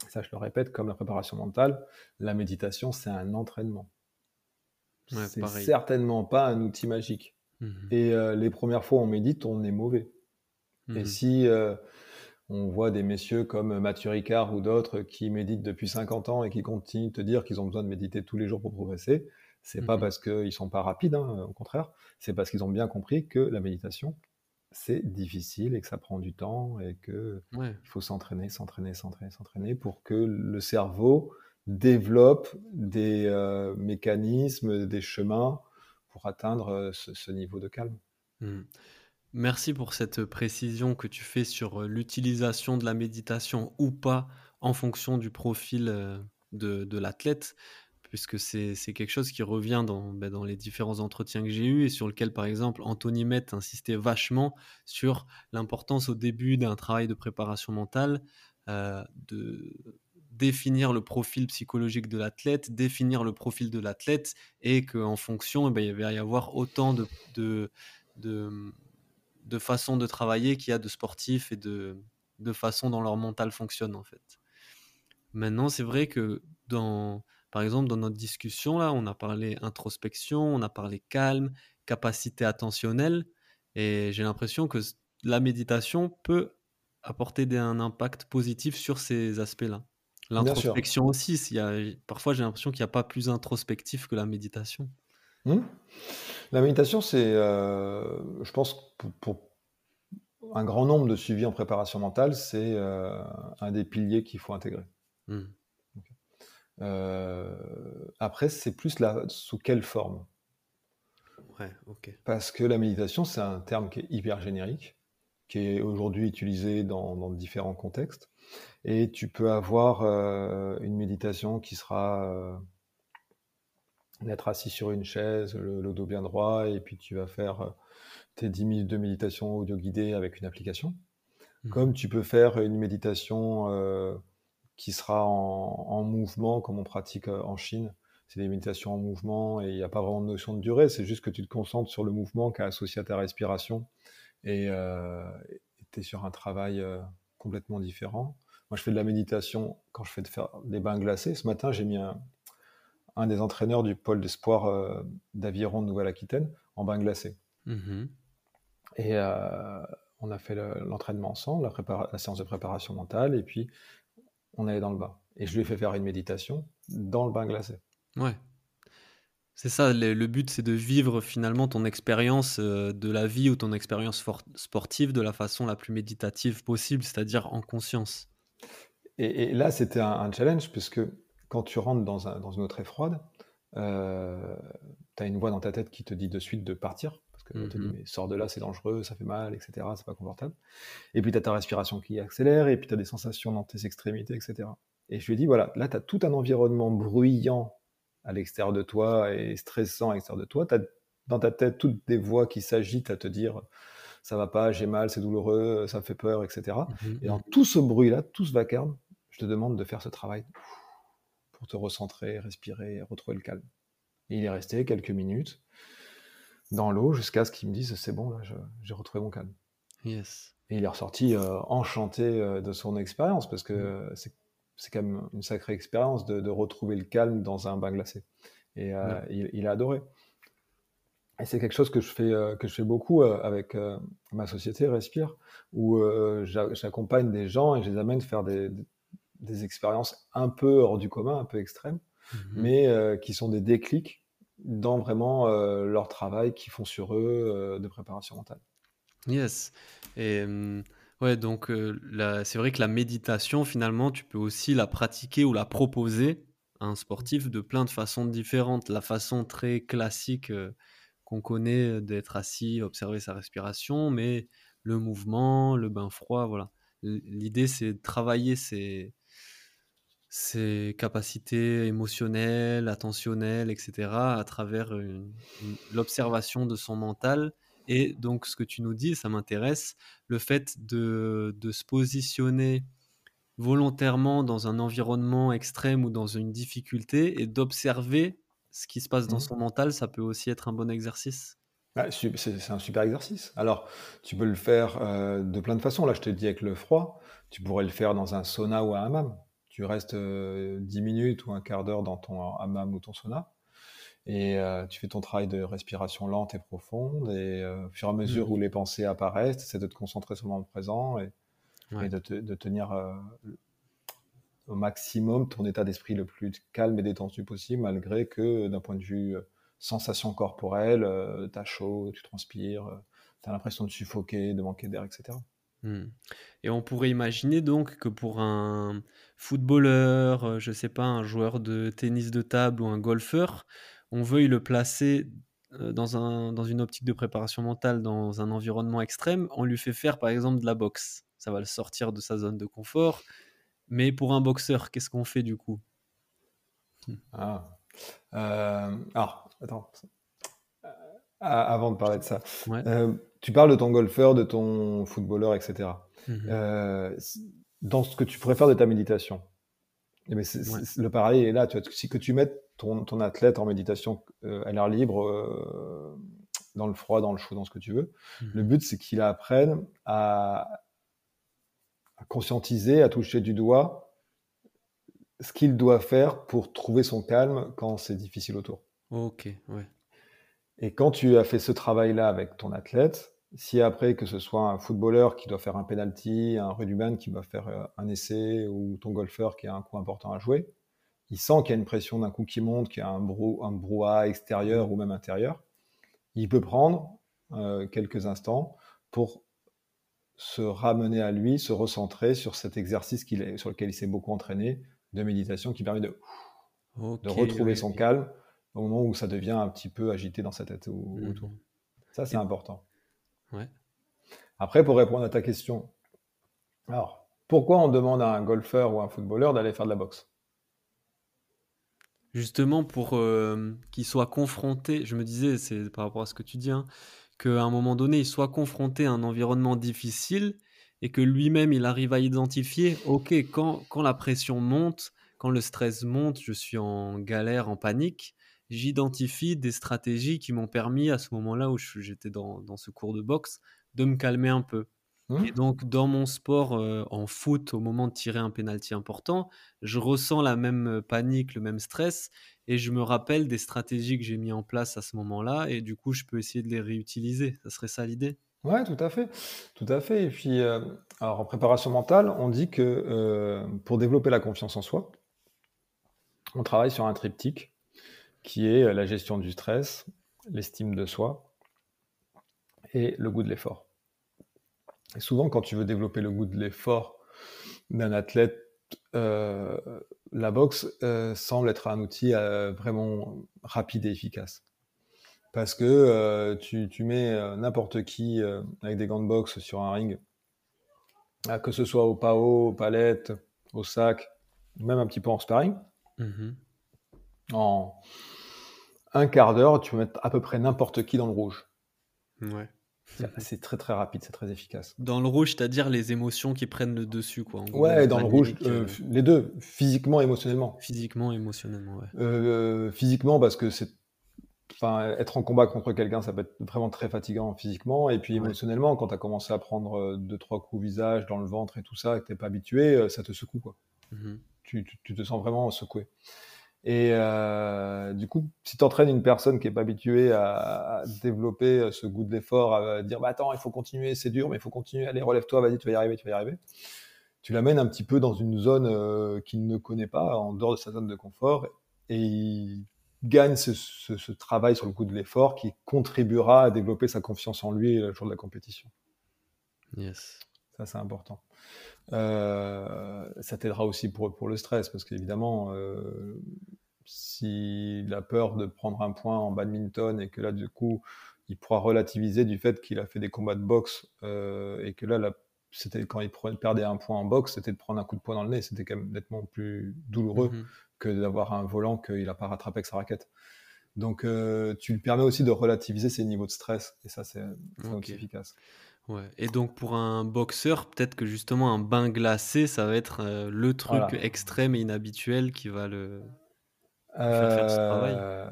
ça je le répète, comme la préparation mentale, la méditation, c'est un entraînement. c'est certainement pas un outil magique. Mmh et euh, les premières fois où on médite, on est mauvais. Et mmh si on voit des messieurs comme Mathieu Ricard ou d'autres qui méditent depuis 50 ans et qui continuent de te dire qu'ils ont besoin de méditer tous les jours pour progresser, c'est pas mmh parce qu'ils sont pas rapides, hein, au contraire, c'est parce qu'ils ont bien compris que la méditation, c'est difficile et que ça prend du temps et que il faut s'entraîner, s'entraîner, s'entraîner, s'entraîner pour que le cerveau développe des euh, mécanismes, des chemins pour atteindre euh, ce, niveau de calme. Mmh. Merci pour cette précision que tu fais sur euh, l'utilisation de la méditation ou pas en fonction du profil de, de l'athlète puisque c'est quelque chose qui revient dans, ben, dans, les différents entretiens que j'ai eus et sur lequel, par exemple, Anthony Met insistait vachement sur l'importance au début d'un travail de préparation mentale euh, de définir le profil psychologique de l'athlète, définir le profil de l'athlète, et qu'en fonction, eh ben, il va y avoir autant de, de, de, façons de travailler qu'il y a de sportifs et de, de façons dont leur mental fonctionne en fait. Maintenant, c'est vrai que dans, par exemple, dans notre discussion là, on a parlé introspection, on a parlé calme, capacité attentionnelle, et j'ai l'impression que la méditation peut apporter un impact positif sur ces aspects-là. L'introspection aussi, y a, parfois j'ai l'impression qu'il n'y a pas plus introspectif que la méditation. Mmh. La méditation, c'est, euh, je pense, pour, un grand nombre de suivis en préparation mentale, c'est euh, un des piliers qu'il faut intégrer. Mmh. Euh, après, c'est plus la, sous quelle forme? Ouais. Parce que la méditation, c'est un terme qui est hyper générique, qui est aujourd'hui utilisé dans, différents contextes. Et tu peux avoir euh, une méditation qui sera euh, d'être assis sur une chaise, le, dos bien droit, et puis tu vas faire euh, tes 10 minutes de méditation audio guidée avec une application. Mmh. Comme tu peux faire une méditation qui sera en, mouvement, comme on pratique en Chine. C'est des méditations en mouvement et il n'y a pas vraiment de notion de durée, c'est juste que tu te concentres sur le mouvement qui est associé à ta respiration et tu es sur un travail complètement différent. Moi, je fais de la méditation quand je fais de faire des bains glacés. Ce matin, j'ai mis un, des entraîneurs du pôle d'espoir euh, d'Aviron de Nouvelle-Aquitaine en bain glacé. Mmh et euh, on a fait l'entraînement ensemble, la, la, séance de préparation mentale, et puis on allait dans le bain. Et je lui ai fait faire une méditation dans le bain glacé. Ouais. C'est ça, le, but, c'est de vivre finalement ton expérience euh, de la vie ou ton expérience sportive de la façon la plus méditative possible, c'est-à-dire en conscience. Et, là, c'était un, challenge, puisque quand tu rentres dans, dans une eau très froide, euh, tu as une voix dans ta tête qui te dit de suite de partir, parce que te dit, mais sors de là, c'est dangereux, ça fait mal, etc., c'est pas confortable. Et puis tu as ta respiration qui accélère, et puis tu as des sensations dans tes extrémités, etc. Et je lui ai dit, voilà, là, tu as tout un environnement bruyant à l'extérieur de toi et stressant à l'extérieur de toi. Tu as dans ta tête toutes des voix qui s'agitent à te dire ça va pas, j'ai mal, c'est douloureux, ça me fait peur, etc. Mmh et dans tout ce bruit-là, tout ce vacarme, je te demande de faire ce travail pour te recentrer, respirer, retrouver le calme. Et il est resté quelques minutes dans l'eau jusqu'à ce qu'il me dise c'est bon, là, j'ai retrouvé mon calme. Yes. Et il est ressorti euh, enchanté euh, de son expérience parce que mmh. c'est c'est quand même une sacrée expérience de, retrouver le calme dans un bain glacé. Et euh, il, a adoré. Et c'est quelque chose que je fais, euh, que je fais beaucoup euh, avec ma société Respire, où j'accompagne des gens et je les amène faire des, des, expériences un peu hors du commun, un peu extrêmes, mmh mais qui sont des déclics dans vraiment leur travail qu'ils font sur eux de préparation mentale. Yes. Et hum, Ouais, donc c'est vrai que la méditation, finalement, tu peux aussi la pratiquer ou la proposer à un sportif de plein de façons différentes. La façon très classique qu'on connaît d'être assis, observer sa respiration, mais le mouvement, le bain froid, voilà. L'idée, c'est de travailler ses, ses capacités émotionnelles, attentionnelles, etc., à travers l'observation de son mental et donc, ce que tu nous dis, ça m'intéresse, le fait de, se positionner volontairement dans un environnement extrême ou dans une difficulté et d'observer ce qui se passe dans mmh. son mental, ça peut aussi être un bon exercice. c'est un super exercice. Alors, tu peux le faire euh, de plein de façons. Là, je te dis avec le froid, tu pourrais le faire dans un sauna ou un hammam. Tu restes 10 euh, minutes ou un quart d'heure dans ton hammam ou ton sauna et euh, tu fais ton travail de respiration lente et profonde, et euh, au fur et à mesure mmh. où les pensées apparaissent, c'est de te concentrer sur le moment présent et, de, tenir euh, au maximum ton état d'esprit le plus calme et détendu possible, malgré que d'un point de vue sensation corporelle, tu as chaud, tu transpires, tu as l'impression de suffoquer, de manquer d'air, etc. Mmh. Et on pourrait imaginer donc que pour un footballeur, je sais pas, un joueur de tennis de table ou un golfeur, on veuille le placer dans, un, dans une optique de préparation mentale, dans un environnement extrême, on lui fait faire par exemple de la boxe. Ça va le sortir de sa zone de confort. Mais pour un boxeur, qu'est-ce qu'on fait du coup? Ah. Euh, alors, attends. avant de parler de ça, tu parles de ton golfeur, de ton footballeur, etc. Mmh dans ce que tu préfères de ta méditation, mais le parallèle est là. Tu vois, si que tu mettes ton, ton athlète en méditation à l'air libre, dans le froid, dans le chaud, dans ce que tu veux, mmh. le but c'est qu'il apprenne à, à conscientiser, à toucher du doigt ce qu'il doit faire pour trouver son calme quand c'est difficile autour. Ok, ouais. Et quand tu as fait ce travail-là avec ton athlète, si après que ce soit un footballeur qui doit faire un penalty, un rugbyman qui doit faire euh, un essai ou ton golfeur qui a un coup important à jouer, il sent qu'il y a une pression d'un coup qui monte, qu'il y a un, brou un brouhaha extérieur ou même intérieur. Il peut prendre euh, quelques instants pour se ramener à lui, se recentrer sur cet exercice qu'il sur lequel il s'est beaucoup entraîné de méditation qui permet de, de retrouver son calme au moment où ça devient un petit peu agité dans sa tête ou, mmh. autour. Ça, c'est important. Ouais. Après, pour répondre à ta question, alors, pourquoi on demande à un golfeur ou un footballeur d'aller faire de la boxe? Justement, pour euh, qu'il soit confronté, je me disais, c'est par rapport à ce que tu dis, hein, qu'à un moment donné, il soit confronté à un environnement difficile et que lui-même, il arrive à identifier, OK, quand, quand la pression monte, quand le stress monte, je suis en galère, en panique, j'identifie des stratégies qui m'ont permis, à ce moment-là où j'étais dans, dans, ce cours de boxe, de me calmer un peu. Mmh. Et donc, dans mon sport euh, en foot, au moment de tirer un penalty important, je ressens la même panique, le même stress, et je me rappelle des stratégies que j'ai mis en place à ce moment-là, et du coup, je peux essayer de les réutiliser. Ça serait ça l'idée? Ouais, tout à fait, tout à fait. Et puis, euh, alors en préparation mentale, on dit que euh, pour développer la confiance en soi, on travaille sur un triptyque qui est la gestion du stress, l'estime de soi et le goût de l'effort. Et souvent, quand tu veux développer le goût de l'effort d'un athlète, euh, la boxe semble être un outil vraiment rapide et efficace parce que euh, tu, mets euh, n'importe qui euh, avec des gants de boxe sur un ring, ah, que ce soit au PAO, aux palettes, au sac, même un petit peu en sparring. Mm-hmm. En un quart d'heure, tu peux mettre à peu près n'importe qui dans le rouge. Ouais. C'est très très rapide, c'est très efficace. Dans le rouge, c'est-à-dire les émotions qui prennent le dessus, quoi. ouais, dans le rouge, les deux, physiquement, émotionnellement. Physiquement, émotionnellement, ouais. physiquement, parce que c'est Enfin, être en combat contre quelqu'un, ça peut être vraiment très fatigant physiquement. Et puis émotionnellement, quand tu as commencé à prendre euh, deux, trois coups au visage, dans le ventre et tout ça, et que tu pas habitué, euh, ça te secoue. Quoi. Mmh tu, te sens vraiment secoué. Et euh, du coup, si tu entraînes une personne qui n'est pas habituée à, développer ce goût de l'effort, à dire bah, Attends, il faut continuer, c'est dur, mais il faut continuer, allez, relève-toi, vas-y, tu vas y arriver, tu vas y arriver. Tu l'amènes un petit peu dans une zone qu'il ne connaît pas, en dehors de sa zone de confort, et gagne ce, travail sur le coup de l'effort qui contribuera à développer sa confiance en lui le jour de la compétition. Yes. Ça, c'est important. Euh, ça t'aidera aussi pour, pour le stress, parce qu'évidemment, euh, s'il a peur de prendre un point en badminton et que là, du coup, il pourra relativiser du fait qu'il a fait des combats de boxe euh, et que là, c'était quand il perdait un point en boxe, c'était de prendre un coup de poing dans le nez, c'était quand même nettement plus douloureux mm-hmm que d'avoir un volant qu'il n'a pas rattrapé avec sa raquette. Donc, euh, tu lui permets aussi de relativiser ses niveaux de stress. Et ça, c'est efficace. Ouais. Et donc, pour un boxeur, peut-être que justement, un bain glacé, ça va être euh, le truc extrême et inhabituel qui va le faire, ce travail. Euh,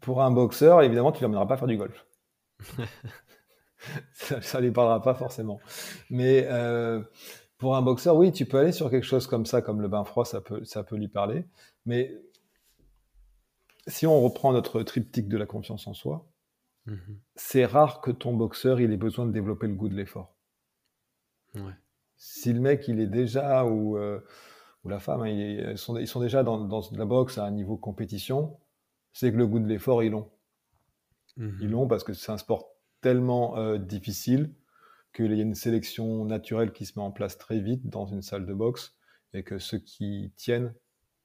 pour un boxeur, évidemment, tu ne l'emmèneras pas faire du golf. ça ne lui parlera pas forcément. Mais pour un boxeur, oui, tu peux aller sur quelque chose comme ça, comme le bain froid, ça peut, ça peut lui parler. Mais si on reprend notre triptyque de la confiance en soi, mhm. c'est rare que ton boxeur il ait besoin de développer le goût de l'effort. Si le mec il est déjà ou, euh, ou la femme, hein, ils, sont, ils, sont, déjà dans, dans, la boxe à un niveau compétition, c'est que le goût de l'effort ils l'ont. Mhm. Ils l'ont parce que c'est un sport tellement euh, difficile qu'il y a une sélection naturelle qui se met en place très vite dans une salle de boxe et que ceux qui tiennent,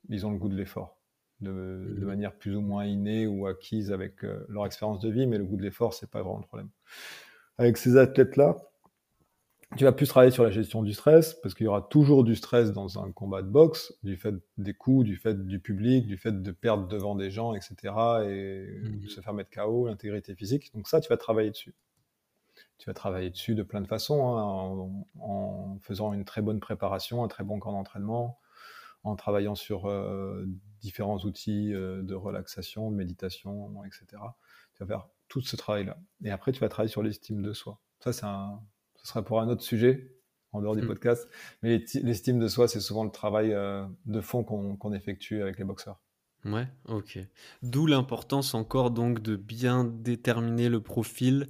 ils ont le goût de l'effort. De, mmh. manière plus ou moins innée ou acquise avec euh, leur expérience de vie, mais le goût de l'effort, c'est pas vraiment le problème. Avec ces athlètes-là, tu vas plus travailler sur la gestion du stress, parce qu'il y aura toujours du stress dans un combat de boxe, du fait des coups, du fait du public, du fait de perdre devant des gens, etc., et mmh. se faire mettre KO, l'intégrité physique. Donc ça, tu vas travailler dessus tu vas travailler dessus de plein de façons, hein, en, faisant une très bonne préparation, un très bon camp d'entraînement, en travaillant sur euh, différents outils euh, de relaxation, de méditation, etc. Tu vas faire tout ce travail-là. Et après, tu vas travailler sur l'estime de soi. Ça, c'est un, ce sera pour un autre sujet en dehors du mmh. podcast. Mais l'estime de soi, c'est souvent le travail euh, de fond qu'on effectue avec les boxeurs. Ouais, ok. D'où l'importance encore donc de bien déterminer le profil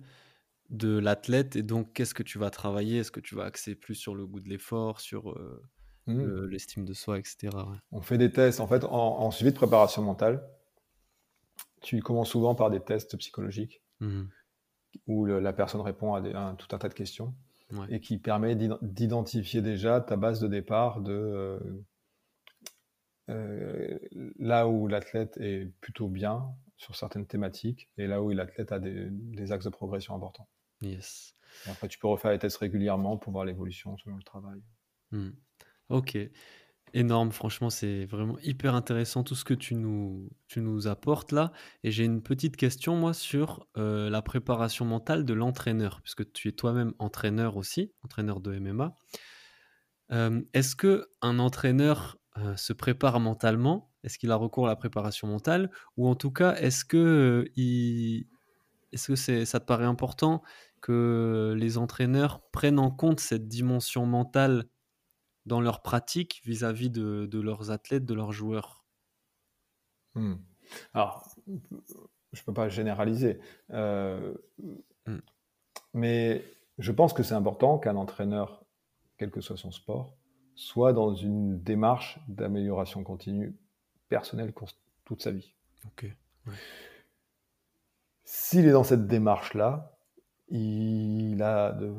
de l'athlète et donc qu'est-ce que tu vas travailler? Est-ce que tu vas axer plus sur le goût de l'effort, sur euh, mmh. l'estime de soi, etc. On fait des tests. En fait, en, suivi de préparation mentale, tu commences souvent par des tests psychologiques mmh. où la personne répond à, tout un tas de questions et qui permet d'identifier déjà ta base de départ de euh, euh, là où l'athlète est plutôt bien sur certaines thématiques et là où l'athlète a des, axes de progression importants. Yes. après, tu peux refaire les tests régulièrement pour voir l'évolution selon le travail. Hmm. Ok. Énorme, franchement, c'est vraiment hyper intéressant tout ce que tu nous, tu nous apportes là. Et j'ai une petite question, moi, sur euh, la préparation mentale de l'entraîneur, puisque tu es toi-même entraîneur aussi, entraîneur de MMA. Euh, est-ce que un entraîneur euh, se prépare mentalement? Est-ce qu'il a recours à la préparation mentale? Ou en tout cas, est-ce que, il... est-ce que ça te paraît important que les entraîneurs prennent en compte cette dimension mentale dans leur pratique vis-à-vis de, de, leurs athlètes, de leurs joueurs? Hmm. Alors, je ne peux pas généraliser, euh, hmm. mais je pense que c'est important qu'un entraîneur, quel que soit son sport, soit dans une démarche d'amélioration continue personnelle toute sa vie. Ok. S'il est dans cette démarche-là, il a de,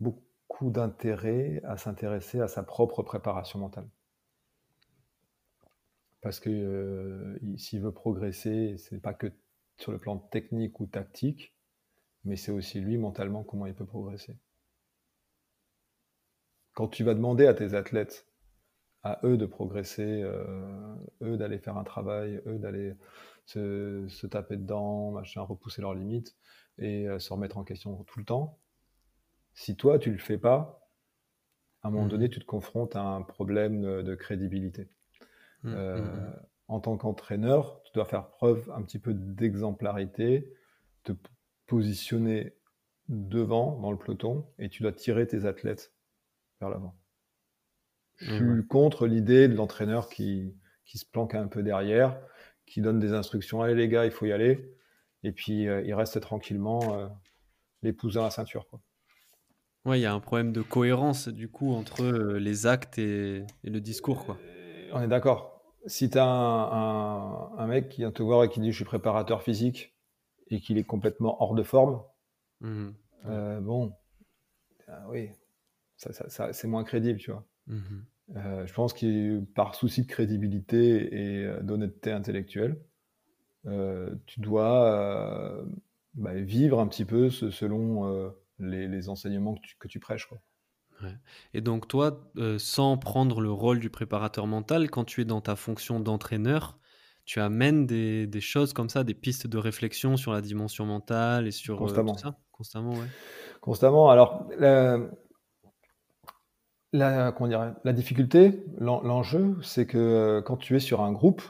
beaucoup d'intérêt à s'intéresser à sa propre préparation mentale. Parce que euh, s'il veut progresser, c'est pas que sur le plan technique ou tactique, mais c'est aussi lui mentalement comment il peut progresser. Quand tu vas demander à tes athlètes, à eux de progresser, euh, eux d'aller faire un travail, eux d'aller se, taper dedans, machin, repousser leurs limites et euh, se remettre en question tout le temps, si toi, tu le fais pas, à un moment mmh. donné, tu te confrontes à un problème de, crédibilité. Mmh, euh, mmh, en tant qu'entraîneur, tu dois faire preuve un petit peu d'exemplarité, te positionner devant dans le peloton et tu dois tirer tes athlètes vers l'avant. Je suis contre l'idée de l'entraîneur qui, qui se planque un peu derrière, qui donne des instructions, allez les gars, il faut y aller, et puis euh, il reste tranquillement euh, les à la ceinture. Quoi. Ouais, il y a un problème de cohérence du coup entre euh, les actes et, le discours. Quoi. On est d'accord. Si tu as un, mec qui vient te voir et qui dit je suis préparateur physique et qu'il est complètement hors de forme, mmh euh, bon, ah oui, ça, c'est moins crédible, tu vois. Mmh euh, je pense que par souci de crédibilité et d'honnêteté intellectuelle, tu dois bah, vivre un petit peu selon les, enseignements que tu, prêches. Quoi. Et donc toi, euh, sans prendre le rôle du préparateur mental, quand tu es dans ta fonction d'entraîneur, tu amènes des, choses comme ça, des pistes de réflexion sur la dimension mentale et sur euh, Constamment. tout ça? Constamment, ouais. Constamment. Alors, la, la, la difficulté, l'enjeu, c'est que euh, quand tu es sur un groupe,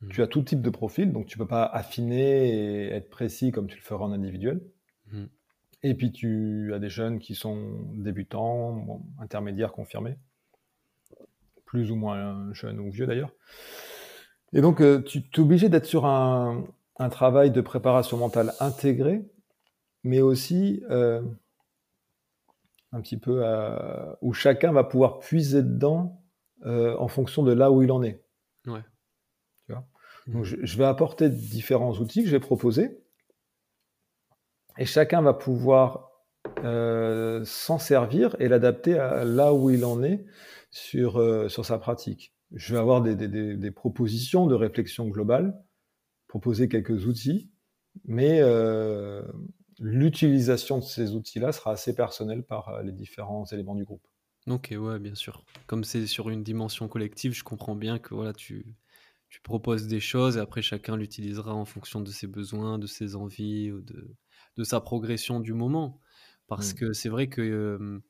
mmh. tu as tout type de profil, donc tu ne peux pas affiner et être précis comme tu le feras en individuel. Mmh. Et puis tu as des jeunes qui sont débutants, intermédiaires confirmés, plus ou moins jeunes ou vieux d'ailleurs. Et donc euh, tu es obligé d'être sur un, travail de préparation mentale intégré, mais aussi euh, un petit peu où chacun va pouvoir puiser dedans euh, en fonction de là où il en est. Ouais. Tu vois? Donc je, je, vais apporter différents outils que j'ai proposés et chacun va pouvoir euh, s'en servir et l'adapter à là où il en est sur, euh, sur sa pratique. Je vais avoir des, des, propositions de réflexion globale, proposer quelques outils, mais euh, l'utilisation de ces outils-là sera assez personnelle par les différents éléments du groupe. Ok, ouais, bien sûr. Comme c'est sur une dimension collective, je comprends bien que voilà, tu, tu proposes des choses et après chacun l'utilisera en fonction de ses besoins, de ses envies ou de, de sa progression du moment. Parce Mm. que c'est vrai que euh,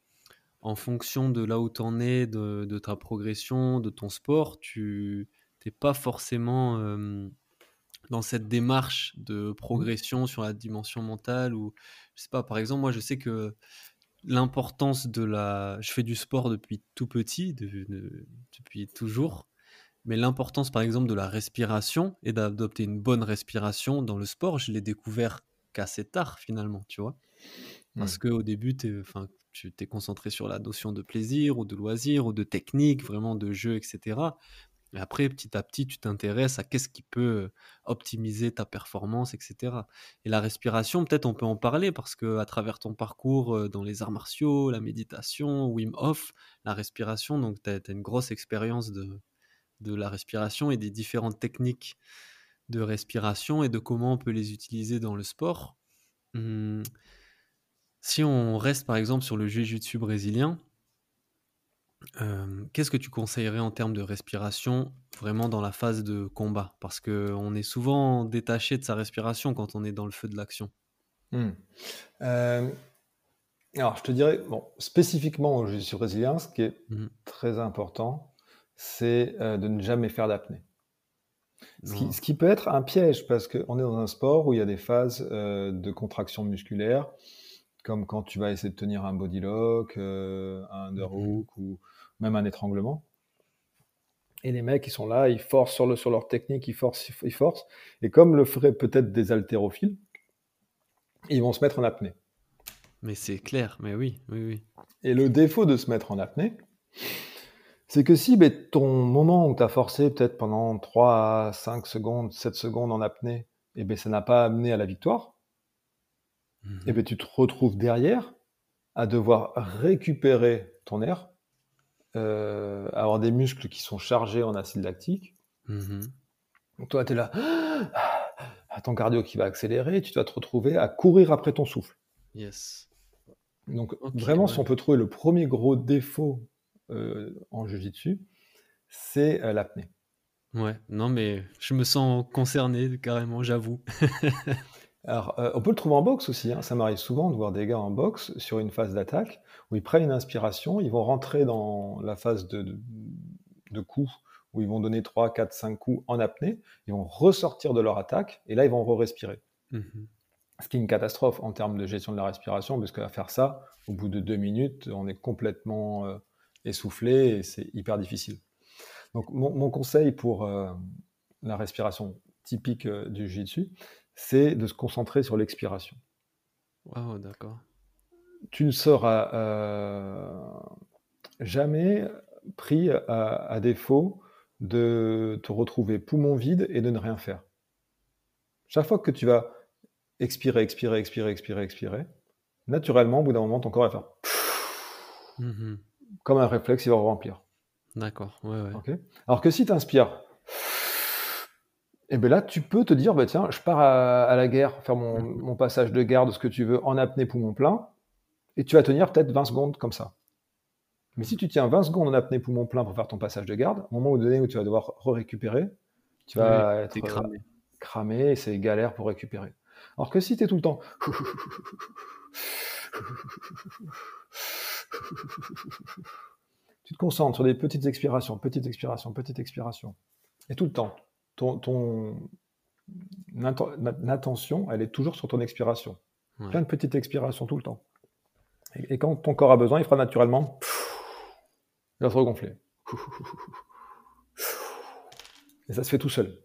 en fonction de là où tu en es, de, de ta progression, de ton sport, tu n'es pas forcément euh, dans cette démarche de progression sur la dimension mentale. Ou, je sais pas, par exemple, moi je sais que l'importance de la... Je fais du sport depuis tout petit, de- de- depuis toujours. Mais l'importance, par exemple, de la respiration et d'adopter une bonne respiration dans le sport, je l'ai découvert qu'assez tard, finalement, tu vois? Parce Mm. qu'au début, tu t'es concentré sur la notion de plaisir ou de loisir ou de technique, vraiment de jeu, etc. Et après, petit à petit, tu t'intéresses à qu'est-ce qui peut optimiser ta performance, etc. Et la respiration, peut-être on peut en parler parce que à travers ton parcours euh, dans les arts martiaux, la méditation, Wim Hof, la respiration, donc tu as, une grosse expérience de, de la respiration et des différentes techniques de respiration et de comment on peut les utiliser dans le sport. Hum, si on reste par exemple sur le jiu-jitsu brésilien, euh, qu'est-ce que tu conseillerais en termes de respiration vraiment dans la phase de combat? Parce qu'on est souvent détaché de sa respiration quand on est dans le feu de l'action. Mm. Euh, alors, je te dirais, bon, spécifiquement au jiu-jitsu brésilien, ce qui est Mhm. très important, c'est euh, de ne jamais faire d'apnée. Ce qui, Non. ce qui peut être un piège parce qu'on est dans un sport où il y a des phases euh, de contraction musculaire, comme quand tu vas essayer de tenir un body lock, euh, un underhook ou même un étranglement. Et les mecs, ils sont là, ils forcent sur, le, sur leur technique, ils forcent, ils forcent. Et comme le feraient peut-être des haltérophiles, ils vont se mettre en apnée. Mais c'est clair, mais oui, oui, oui. Et le défaut de se mettre en apnée, c'est que si ben, ton moment où tu as forcé peut-être pendant 3 à 5 secondes, 7 secondes en apnée, et ben, ça n'a pas amené à la victoire, Mhm. et ben, tu te retrouves derrière à devoir récupérer ton air, euh, avoir des muscles qui sont chargés en acide lactique. Donc toi, tu es là, à ton cardio qui va accélérer, tu vas te retrouver à courir après ton souffle. Yes. Donc vraiment, si on peut trouver le premier gros défaut en jiu-jitsu, c'est euh, l'apnée. Ouais, non, mais je me sens concerné carrément, j'avoue. Alors, euh, on peut le trouver en boxe aussi. hein. Ça m'arrive souvent de voir des gars en boxe sur une phase d'attaque où ils prennent une inspiration, ils vont rentrer dans la phase de, de, de coup où ils vont donner 3, 4, 5 coups en apnée, ils vont ressortir de leur attaque et là, ils vont re-respirer. Mhm. Ce qui est une catastrophe en termes de gestion de la respiration, parce qu'à faire ça, au bout de deux minutes, on est complètement euh, essoufflé et c'est hyper difficile. Donc, mon, mon conseil pour euh, la respiration typique euh, du jiu-jitsu, c'est de se concentrer sur l'expiration. Waouh, d'accord. Tu ne seras euh, jamais pris à, à défaut de te retrouver poumon vide et de ne rien faire. Chaque fois que tu vas expirer, expirer, expirer, expirer, expirer, naturellement, au bout d'un moment, ton corps va faire Mhm. Comme un réflexe, il va remplir. D'accord, ouais, ouais. Ok Alors que si tu inspires, et bien là, tu peux te dire, bah, tiens, je pars à, à la guerre, faire mon, mon, passage de garde, ce que tu veux, en apnée poumon plein, et tu vas tenir peut-être 20 secondes comme ça. Mais si tu tiens 20 secondes en apnée poumon plein pour faire ton passage de garde, au moment donné où tu vas devoir récupérer, tu vas Ouais, être cramé. cramé et c'est galère pour récupérer. Alors que si tu es tout le temps tu te concentres sur des petites expirations, petites expirations, petites expirations, et tout le temps, ton, ton attention, elle est toujours sur ton expiration. Ouais. Plein de petites expirations tout le temps. Et, et, quand ton corps a besoin, il fera naturellement, il va se regonfler. Et ça se fait tout seul.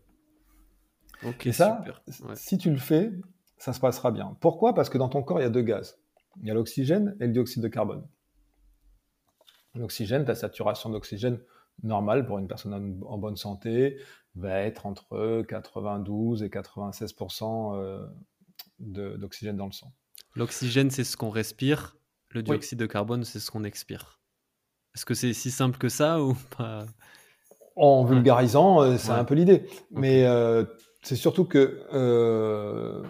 Et ça, ouais. si tu le fais, ça se passera bien. Pourquoi? Parce que dans ton corps, il y a deux gaz. Il y a l'oxygène et le dioxyde de carbone. L'oxygène, ta saturation d'oxygène normale pour une personne en, en bonne santé va être entre 92 et 96% d'oxygène dans le sang. L'oxygène, c'est ce qu'on respire. Le dioxyde oui. de carbone, c'est ce qu'on expire. Est-ce que c'est si simple que ça ou pas? En vulgarisant, c'est ouais. un peu l'idée. Okay. Mais euh, c'est surtout que euh,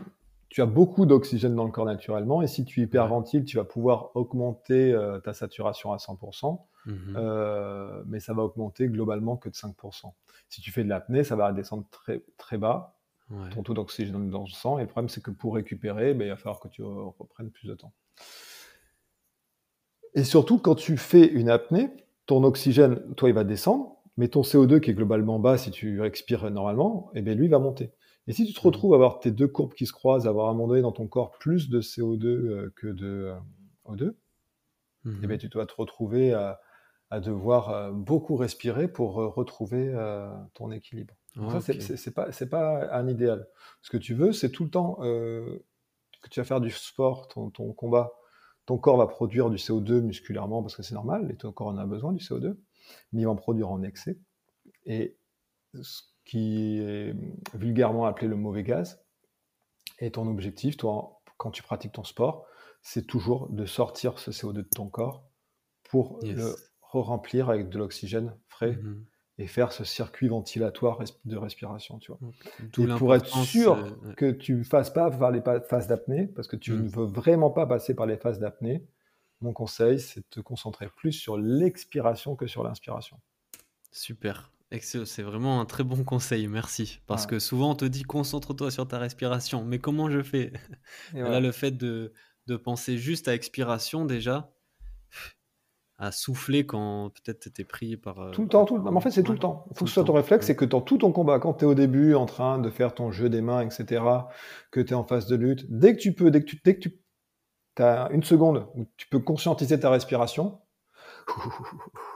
tu as beaucoup d'oxygène dans le corps naturellement, et si tu hyperventiles, tu vas pouvoir augmenter euh, ta saturation à 100%, mmh. euh, mais ça va augmenter globalement que de 5%. Si tu fais de l'apnée, ça va descendre très, très bas, ton taux d'oxygène dans le sang. Et le problème, c'est que pour récupérer, ben, il va falloir que tu reprennes plus de temps. Et surtout, quand tu fais une apnée, ton oxygène, toi, il va descendre, mais ton CO2, qui est globalement bas si tu expires normalement, eh bien, lui, va monter. Et si tu te mmh. retrouves à avoir tes deux courbes qui se croisent, à avoir à un moment donné dans ton corps plus de CO2 euh, que de euh, O2, eh bien, mmh. tu dois te retrouver à, devoir euh, beaucoup respirer pour retrouver ton équilibre. ça, c'est pas, pas un idéal. Ce que tu veux, c'est tout le temps que tu vas faire du sport, ton, ton, combat, ton corps va produire du CO2 musculairement parce que c'est normal, et ton corps en a besoin du CO2, mais il va en produire en excès. Et qui est vulgairement appelé le mauvais gaz. Et ton objectif, toi, quand tu pratiques ton sport, c'est toujours de sortir ce CO2 de ton corps pour le re-remplir avec de l'oxygène frais mm-hmm. et faire ce circuit ventilatoire de respiration, tu vois. pour être sûr euh, que tu ne fasses pas par les phases d'apnée, parce que tu mm. ne veux vraiment pas passer par les phases d'apnée, mon conseil, c'est de te concentrer plus sur l'expiration que sur l'inspiration. Super. C'est vraiment un très bon conseil, merci. Parce que souvent on te dit concentre-toi sur ta respiration, mais comment je fais? Là, le fait de, de, penser juste à expiration déjà, à souffler quand peut-être tu étais pris par. Euh, tout le temps, tout le... en fait c'est tout le temps. Il faut que ce soit ton réflexe, c'est que dans tout ton combat, quand tu es au début en train de faire ton jeu des mains, etc., que tu es en phase de lutte, dès que tu peux, dès que tu, dès que tu as une seconde où tu peux conscientiser ta respiration,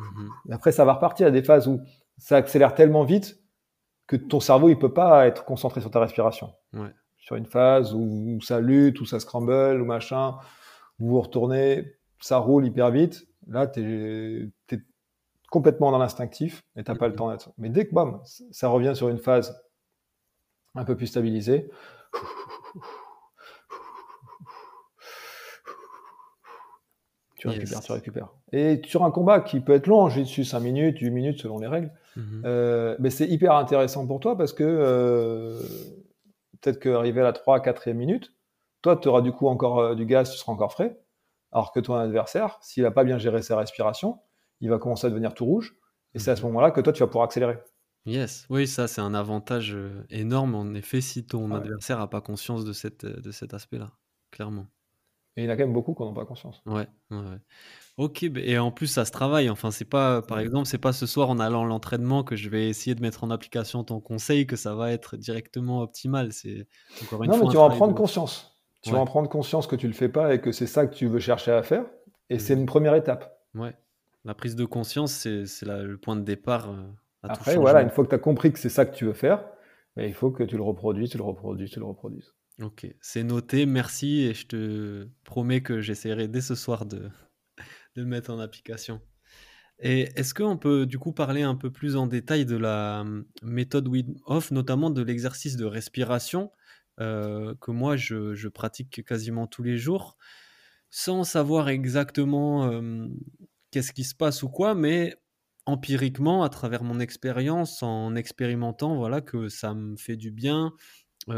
Mhm. Après, ça va repartir à des phases où ça accélère tellement vite que ton cerveau, il peut pas être concentré sur ta respiration. Sur une phase où, ça lutte, où ça scramble, ou machin, où vous retournez, ça roule hyper vite. Là, tu es, complètement dans l'instinctif et t'as pas le mhm. temps d'être. Mais dès que, bam, ça revient sur une phase un peu plus stabilisée, tu récupères, tu récupères. Et sur un combat qui peut être long, j'ai dessus 5 minutes, 8 minutes selon les règles, mhm. euh, mais c'est hyper intéressant pour toi parce que euh, peut-être qu'arrivé à la 3 4e minute, toi tu auras du coup encore euh, du gaz, tu seras encore frais, alors que ton adversaire, s'il n'a pas bien géré sa respiration, il va commencer à devenir tout rouge, et c'est à ce mhm. moment-là que toi tu vas pouvoir accélérer. Yes, oui, ça c'est un avantage énorme en effet si ton adversaire n'a pas conscience de, cette, de cet aspect-là, clairement. Et il y en a quand même beaucoup qui n'ont pas conscience. Ouais, ouais, Ok, et en plus ça se travaille. Enfin, c'est pas, par exemple, c'est pas ce soir en allant à l'entraînement que je vais essayer de mettre en application ton conseil que ça va être directement optimal. C'est encore une non, mais tu vas en prendre conscience. Tu vas en prendre conscience que tu le fais pas et que c'est ça que tu veux chercher à faire. Et c'est une première étape. Ouais. La prise de conscience, c'est le point de départ. Euh, Après, voilà, une fois que tu as compris que c'est ça que tu veux faire, ben, il faut que tu le reproduises, tu le reproduises, tu le reproduises. Ok, c'est noté, merci, et je te promets que j'essaierai dès ce soir de, de le mettre en application. Et est-ce qu'on peut du coup parler un peu plus en détail de la hum, méthode Wim Hof, notamment de l'exercice de respiration euh, que moi je, pratique quasiment tous les jours, sans savoir exactement hum, qu'est-ce qui se passe ou quoi, mais empiriquement, à travers mon expérience, en expérimentant, voilà que ça me fait du bien,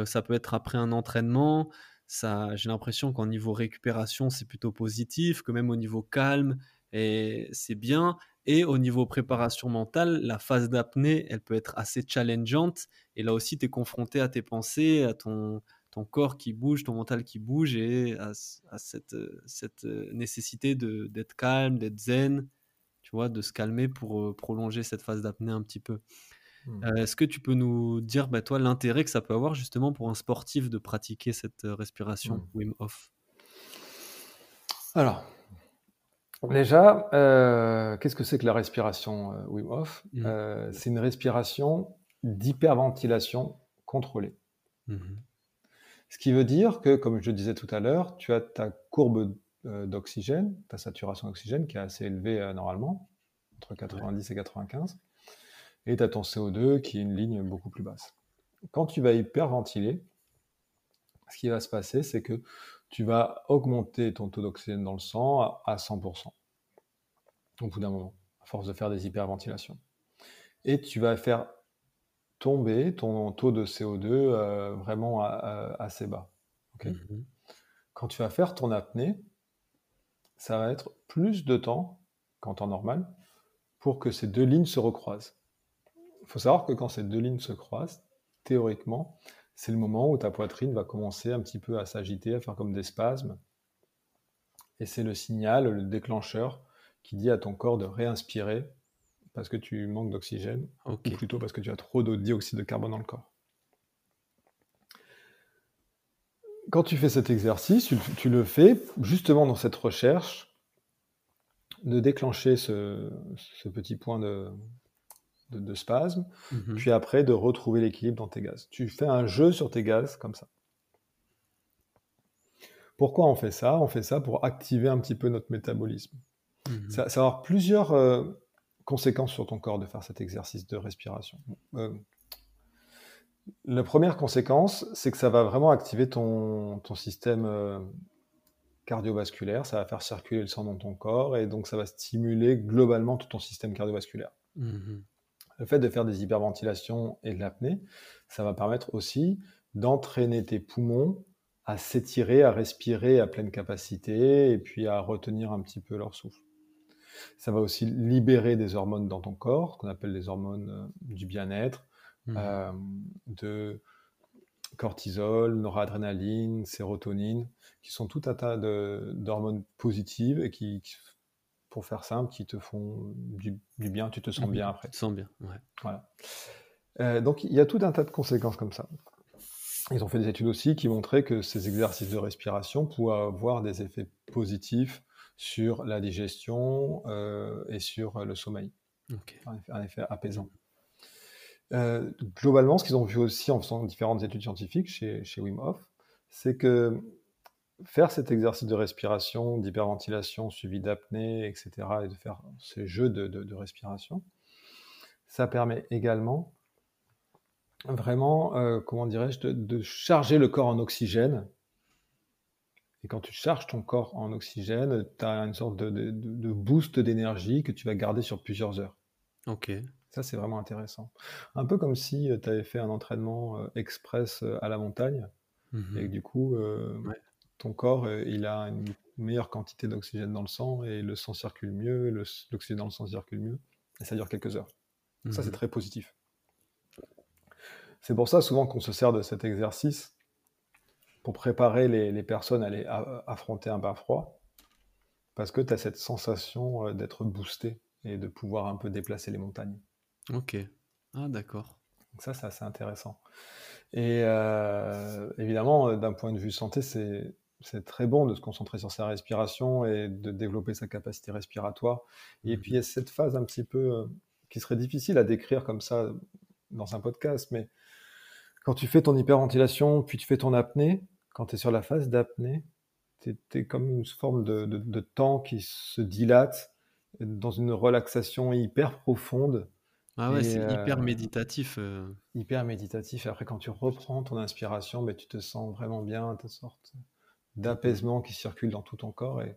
ça peut être après un entraînement. Ça, j'ai l'impression qu'en niveau récupération, c'est plutôt positif, que même au niveau calme, et c'est bien. Et au niveau préparation mentale, la phase d'apnée, elle peut être assez challengeante. Et là aussi, tu es confronté à tes pensées, à ton, ton corps qui bouge, ton mental qui bouge, et à, cette, cette nécessité d'être calme, d'être zen, tu vois, de se calmer pour prolonger cette phase d'apnée un petit peu. Mmh. Euh, est-ce que tu peux nous dire, bah, toi, l'intérêt que ça peut avoir justement pour un sportif de pratiquer cette respiration mmh. Wim Hof? Alors, déjà, euh, qu'est-ce que c'est que la respiration Wim Hof? Mmh. C'est une respiration d'hyperventilation contrôlée. Ce qui veut dire que, comme je le disais tout à l'heure, tu as ta courbe d'oxygène, ta saturation d'oxygène qui est assez élevée normalement, entre 90 et 95 et tu as ton CO2 qui est une ligne beaucoup plus basse. Quand tu vas hyperventiler, ce qui va se passer, c'est que tu vas augmenter ton taux d'oxygène dans le sang à 100% au bout d'un moment, à force de faire des hyperventilations. Et tu vas faire tomber ton taux de CO2 euh, vraiment assez bas. Mhm. Quand tu vas faire ton apnée, ça va être plus de temps qu'en temps normal pour que ces deux lignes se recroisent. Il faut savoir que quand ces deux lignes se croisent, théoriquement, c'est le moment où ta poitrine va commencer un petit peu à s'agiter, à faire comme des spasmes. Et c'est le signal, le déclencheur qui dit à ton corps de réinspirer parce que tu manques d'oxygène, ou plutôt parce que tu as trop de dioxyde de carbone dans le corps. Quand tu fais cet exercice, tu, le fais justement dans cette recherche de déclencher ce, petit point de, de, spasme, mhm. puis après de retrouver l'équilibre dans tes gaz. Tu fais un jeu sur tes gaz comme ça. Pourquoi on fait ça? On fait ça pour activer un petit peu notre métabolisme. Mhm. Ça, va avoir plusieurs euh, conséquences sur ton corps de faire cet exercice de respiration. Euh, la première conséquence, c'est que ça va vraiment activer ton, ton système euh, cardiovasculaire, ça va faire circuler le sang dans ton corps et donc ça va stimuler globalement tout ton système cardiovasculaire. Mhm. Le fait de faire des hyperventilations et de l'apnée, ça va permettre aussi d'entraîner tes poumons à s'étirer, à respirer à pleine capacité et puis à retenir un petit peu leur souffle. Ça va aussi libérer des hormones dans ton corps, qu'on appelle les hormones euh, du bien-être, mmh. euh, de cortisol, noradrénaline, sérotonine, qui sont tout un tas d'hormones positives et qui, pour faire simple, qui te font du, bien, tu te sens bien après. Tu te sens bien, ouais. Voilà. Euh, donc il y a tout un tas de conséquences comme ça. Ils ont fait des études aussi qui montraient que ces exercices de respiration pouvaient avoir des effets positifs sur la digestion euh, et sur le sommeil. Un, effet, apaisant. Euh, globalement, ce qu'ils ont vu aussi en faisant différentes études scientifiques chez, chez Wim Hof, c'est que faire cet exercice de respiration, d'hyperventilation suivi d'apnée, etc., et de faire ces jeux de, respiration, ça permet également vraiment, euh, comment dirais-je, de, charger le corps en oxygène et quand tu charges ton corps en oxygène, tu as une sorte de, boost d'énergie que tu vas garder sur plusieurs heures. Ok. Ça, c'est vraiment intéressant. Un peu comme si euh, tu avais fait un entraînement euh, express à la montagne. Mhm. Et du coup, ton corps, il a une meilleure quantité d'oxygène dans le sang et le sang circule mieux, l'oxygène dans le sang circule mieux. Et ça dure quelques heures. Ça, c'est mhm. très positif. C'est pour ça, souvent, qu'on se sert de cet exercice pour préparer les, personnes à, aller affronter un bain froid, parce que tu as cette sensation euh, d'être boosté et de pouvoir un peu déplacer les montagnes. Ok. Ah, d'accord. ça, c'est assez intéressant. Et euh, évidemment, euh, d'un point de vue santé, c'est c'est très bon de se concentrer sur sa respiration et de développer sa capacité respiratoire. Et puis il y a cette phase un petit peu qui serait difficile à décrire comme ça dans un podcast, mais quand tu fais ton hyperventilation, puis tu fais ton apnée, quand tu es sur la phase d'apnée, tu es, comme une forme de, temps qui se dilate dans une relaxation hyper profonde. Ah ouais, c'est hyper euh, méditatif. Euh. Hyper méditatif. Après, quand tu reprends ton inspiration, ben, tu te sens vraiment bien, une sorte d'apaisement qui circule dans tout ton corps. Et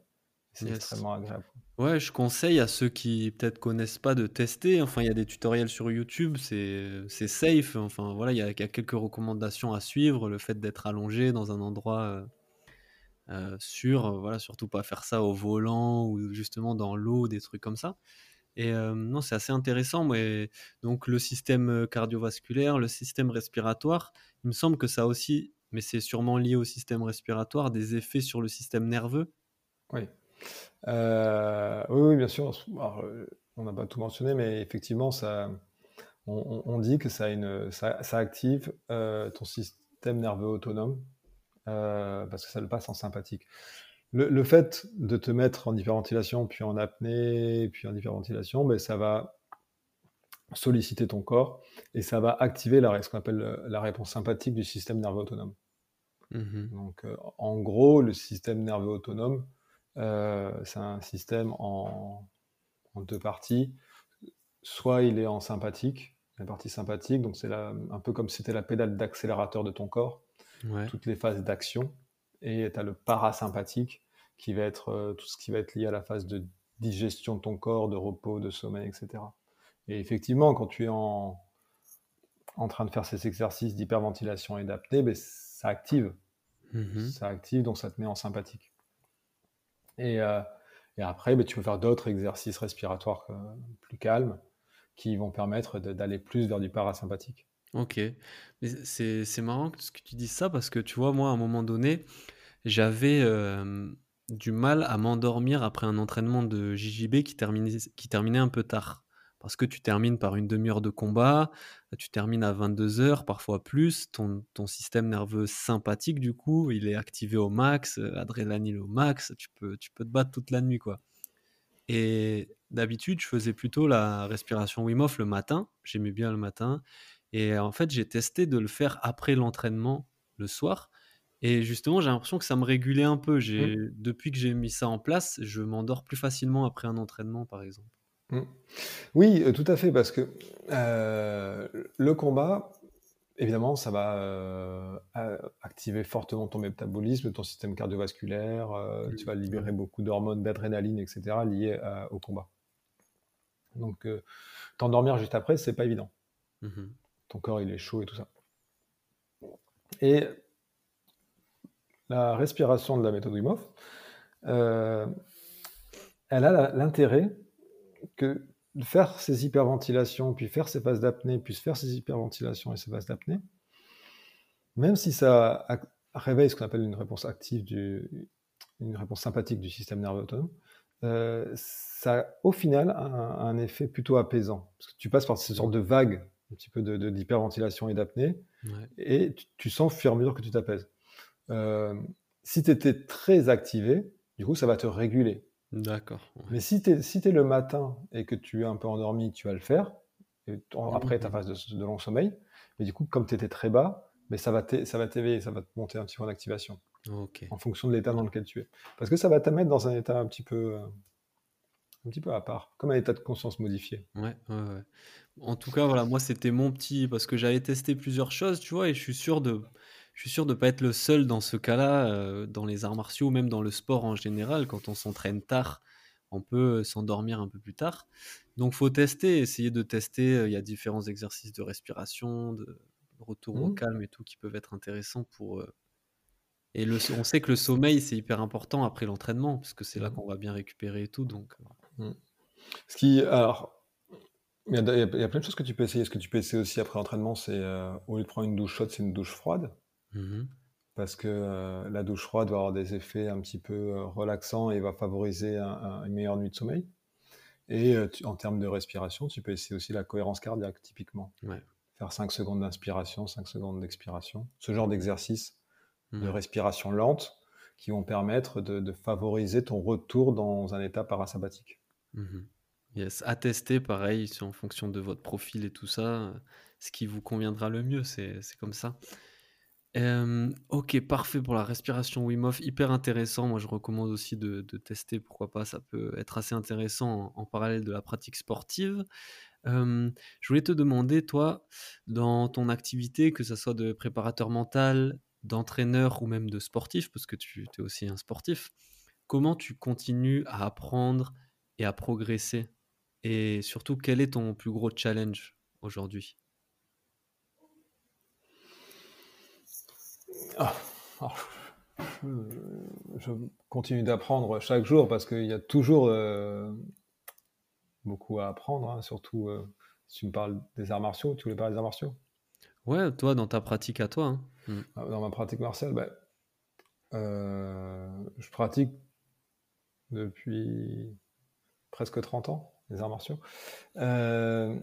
c'est extrêmement agréable. Ouais, je conseille à ceux qui peut-être connaissent pas de tester. Enfin, il y a des tutoriels sur YouTube, c'est safe. Enfin, voilà, il y, a quelques recommandations à suivre. Le fait d'être allongé dans un endroit euh, euh, sûr, euh, voilà, surtout pas faire ça au volant ou justement dans l'eau, des trucs comme ça. Et non, c'est assez intéressant. Mais donc le système cardiovasculaire, le système respiratoire, il me semble que ça a aussi, mais c'est sûrement lié au système respiratoire, des effets sur le système nerveux. Oui. Euh, oui, bien sûr. Euh, on n'a pas tout mentionné, mais effectivement, ça, on, dit que ça, active euh, ton système nerveux autonome parce que ça le passe en sympathique. Le, fait de te mettre en hyperventilation, puis en apnée, puis en hyperventilation, ben, ça va solliciter ton corps et ça va activer la, ce qu'on appelle la réponse sympathique du système nerveux autonome. Mmh Donc, en gros, le système nerveux autonome, euh, c'est un système en, deux parties. Soit il est en sympathique, la partie sympathique, donc c'est un peu comme si c'était la pédale d'accélérateur de ton corps, toutes les phases d'action. Et tu as le parasympathique, qui va être euh, tout ce qui va être lié à la phase de digestion de ton corps, de repos, de sommeil, etc. Et effectivement, quand tu es en, en train de faire ces exercices d'hyperventilation et d'apnée, ben, ça active. Mm-hmm. Ça active, donc ça te met en sympathique. Et, euh, et après, ben, tu peux faire d'autres exercices respiratoires euh, plus calmes qui vont permettre d'aller plus vers du parasympathique. Ok. Mais c'est marrant ce que tu dis ça parce que tu vois, moi, à un moment donné, j'avais du mal à m'endormir après un entraînement de JJB qui terminait, qui terminait un peu tard. Parce que tu termines par une demi-heure de combat, tu termines à 22 heures, parfois plus, ton, ton système nerveux sympathique, du coup, il est activé au max, adrénaline au max, tu peux, tu peux te battre toute la nuit, quoi. Et d'habitude, je faisais plutôt la respiration Wim Hof le matin, j'aimais bien le matin, et en fait, j'ai testé de le faire après l'entraînement le soir, et justement, j'ai l'impression que ça me régulait un peu. Mmh. Depuis que j'ai mis ça en place, je m'endors plus facilement après un entraînement, par exemple. Mmh. Oui, euh, tout à fait, parce que euh, le combat, évidemment, ça va euh, activer fortement ton métabolisme, ton système cardiovasculaire, mmh. tu vas libérer beaucoup d'hormones, d'adrénaline, etc., liées au combat. Donc, t'endormir juste après, c'est pas évident. Ton corps, il est chaud et tout ça. Et la respiration de la méthode Wim Hof, elle a l'intérêt que faire ces hyperventilations, puis faire ces phases d'apnée, puis faire ces hyperventilations et ces phases d'apnée, même si ça réveille ce qu'on appelle une réponse active, du, une réponse sympathique du système nerveux autonome, euh, ça au final a un, effet plutôt apaisant. Parce que tu passes par ces sortes de vagues, un petit peu d'hyperventilation de, et d'apnée, et tu, tu, sens au fur et à mesure que tu t'apaises. Euh, si tu étais très activé, du coup, ça va te réguler. D'accord. Mais si tu es, si es le matin et que tu es un peu endormi, tu vas le faire. Et après ta phase de, long sommeil. Mais du coup, comme tu étais très bas, mais ça va t'éveiller, ça va te monter un petit peu en activation. En fonction de l'état dans lequel tu es. Parce que ça va te mettre dans un état un petit peu, un petit peu à part, comme un état de conscience modifié. Ouais, ouais, ouais. En tout cas, voilà, moi, c'était mon petit. Parce que j'avais testé plusieurs choses, tu vois, et je suis sûr de je suis sûr de ne pas être le seul dans ce cas-là, euh, dans les arts martiaux, même dans le sport en général. Quand on s'entraîne tard, on peut s'endormir un peu plus tard. Donc, faut tester, essayer de tester. Euh, il y a différents exercices de respiration, de retour au mmh. calme et tout qui peuvent être intéressants pour. Euh, et le, on sait que le sommeil, c'est hyper important après l'entraînement, parce que c'est là mmh. qu'on va bien récupérer et tout. Donc. Mmh. Ce qui, alors, il y, a, plein de choses que tu peux essayer. Ce que tu peux essayer aussi après l'entraînement, c'est au lieu de prendre une douche chaude, c'est une douche froide. Mmh Parce que euh, la douche froide va avoir des effets un petit peu euh, relaxants et va favoriser une meilleure nuit de sommeil. Et euh, en termes de respiration, tu peux essayer aussi la cohérence cardiaque, typiquement. Faire 5 secondes d'inspiration, 5 secondes d'expiration. Ce genre d'exercice de respiration lente qui vont permettre de, favoriser ton retour dans un état parasympathique. Mmh yes, à tester, pareil, en fonction de votre profil et tout ça, ce qui vous conviendra le mieux, c'est comme ça ok, parfait pour la respiration Wim Hof, hyper intéressant. Moi, je recommande aussi de, tester, pourquoi pas, ça peut être assez intéressant en, parallèle de la pratique sportive. je voulais te demander, toi, dans ton activité, que ce soit de préparateur mental, d'entraîneur ou même de sportif, parce que tu es aussi un sportif, comment tu continues à apprendre et à progresser? Et surtout, quel est ton plus gros challenge aujourd'hui? Ah, je, continue d'apprendre chaque jour parce qu'il y a toujours euh, beaucoup à apprendre, hein, surtout euh, si tu me parles des arts martiaux, tu voulais parler des arts martiaux? Ouais, toi, dans ta pratique à toi. Hein. Mm. Ah, dans ma pratique martiale, ben, euh, je pratique depuis presque 30 ans les arts martiaux. il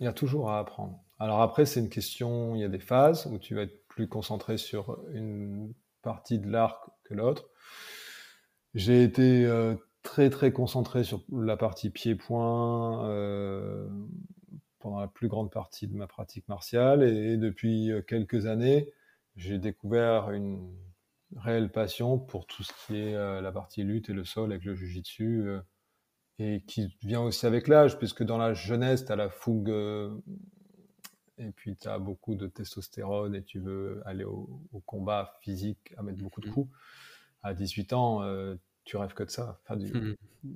y a toujours à apprendre. Alors après, c'est une question, il y a des phases où tu vas être plus concentré sur une partie de l'arc que l'autre. J'ai été euh, très très concentré sur la partie pied-point euh, pendant la plus grande partie de ma pratique martiale et, depuis euh, quelques années, j'ai découvert une réelle passion pour tout ce qui est la partie lutte et le sol avec le jujitsu et qui vient aussi avec l'âge puisque dans la jeunesse, tu as la fougue et puis tu as beaucoup de testostérone et tu veux aller au, combat physique, à mettre beaucoup de mmh. coups. À 18 ans, euh, tu rêves que de ça. Mmh.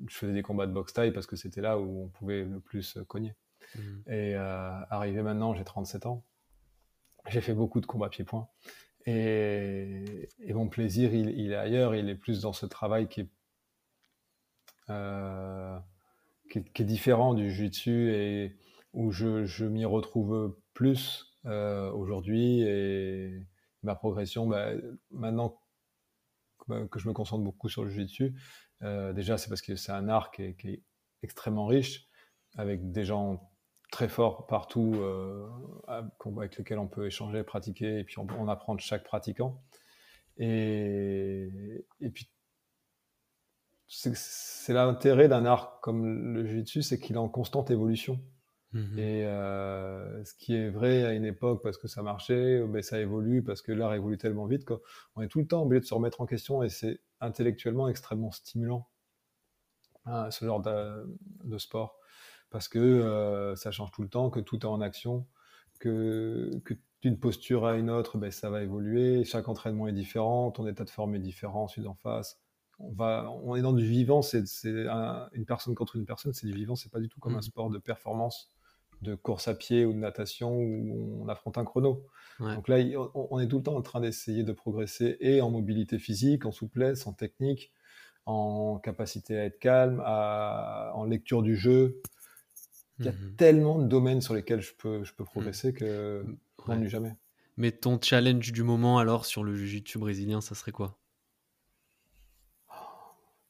Je faisais des combats de boxe taille parce que c'était là où on pouvait le plus cogner. Mmh. Et euh, arrivé maintenant, j'ai 37 ans. J'ai fait beaucoup de combats pieds-points. Et, mon plaisir, il, est ailleurs. Il est plus dans ce travail qui est, euh, qui est, différent du jiu-jitsu et où je, je m'y retrouve plus aujourd'hui et ma progression, bah, maintenant que je me concentre beaucoup sur le jiu-jitsu, déjà c'est parce que c'est un art qui est, extrêmement riche, avec des gens très forts partout, avec lesquels on peut échanger, pratiquer, et puis on, on apprend de chaque pratiquant. Et, et puis c'est l'intérêt d'un art comme le jiu-jitsu, c'est qu'il est en constante évolution. Mmh et euh, ce qui est vrai à une époque parce que ça marchait, ben ça évolue parce que l'art évolue tellement vite qu'on est tout le temps obligé de se remettre en question et c'est intellectuellement extrêmement stimulant hein, ce genre de, sport. Parce que euh, ça change tout le temps, que tout est en action, que, que d'une posture à une autre, ben, ça va évoluer, chaque entraînement est différent, ton état de forme est différent, celui d'en face. On va, on est dans du vivant, c'est une personne contre une personne, c'est du vivant, c'est pas du tout comme un mmh. sport de performance, de course à pied ou de natation où on affronte un chrono. Donc là, on, est tout le temps en train d'essayer de progresser et en mobilité physique, en souplesse, en technique, en capacité à être calme, en lecture du jeu. Il y a mmh tellement de domaines sur lesquels je peux, je peux progresser mmh. que je m'ennuie jamais. Mais ton challenge du moment alors sur le jiu-jitsu brésilien, ça serait quoi?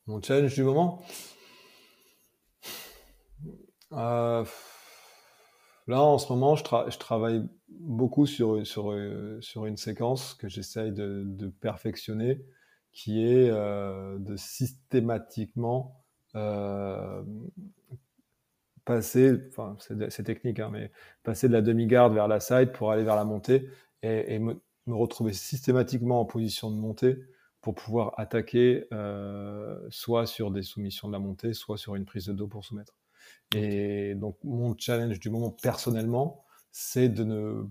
Mon challenge du moment? Euh, Là, en ce moment, je, travaille beaucoup sur, une séquence que j'essaye de, perfectionner, qui est euh, de systématiquement euh, passer, enfin, c'est technique, hein, mais passer de la demi-garde vers la side pour aller vers la montée et, me, retrouver systématiquement en position de montée pour pouvoir attaquer euh, soit sur des soumissions de la montée, soit sur une prise de dos pour soumettre. Et donc mon challenge du moment personnellement, c'est de ne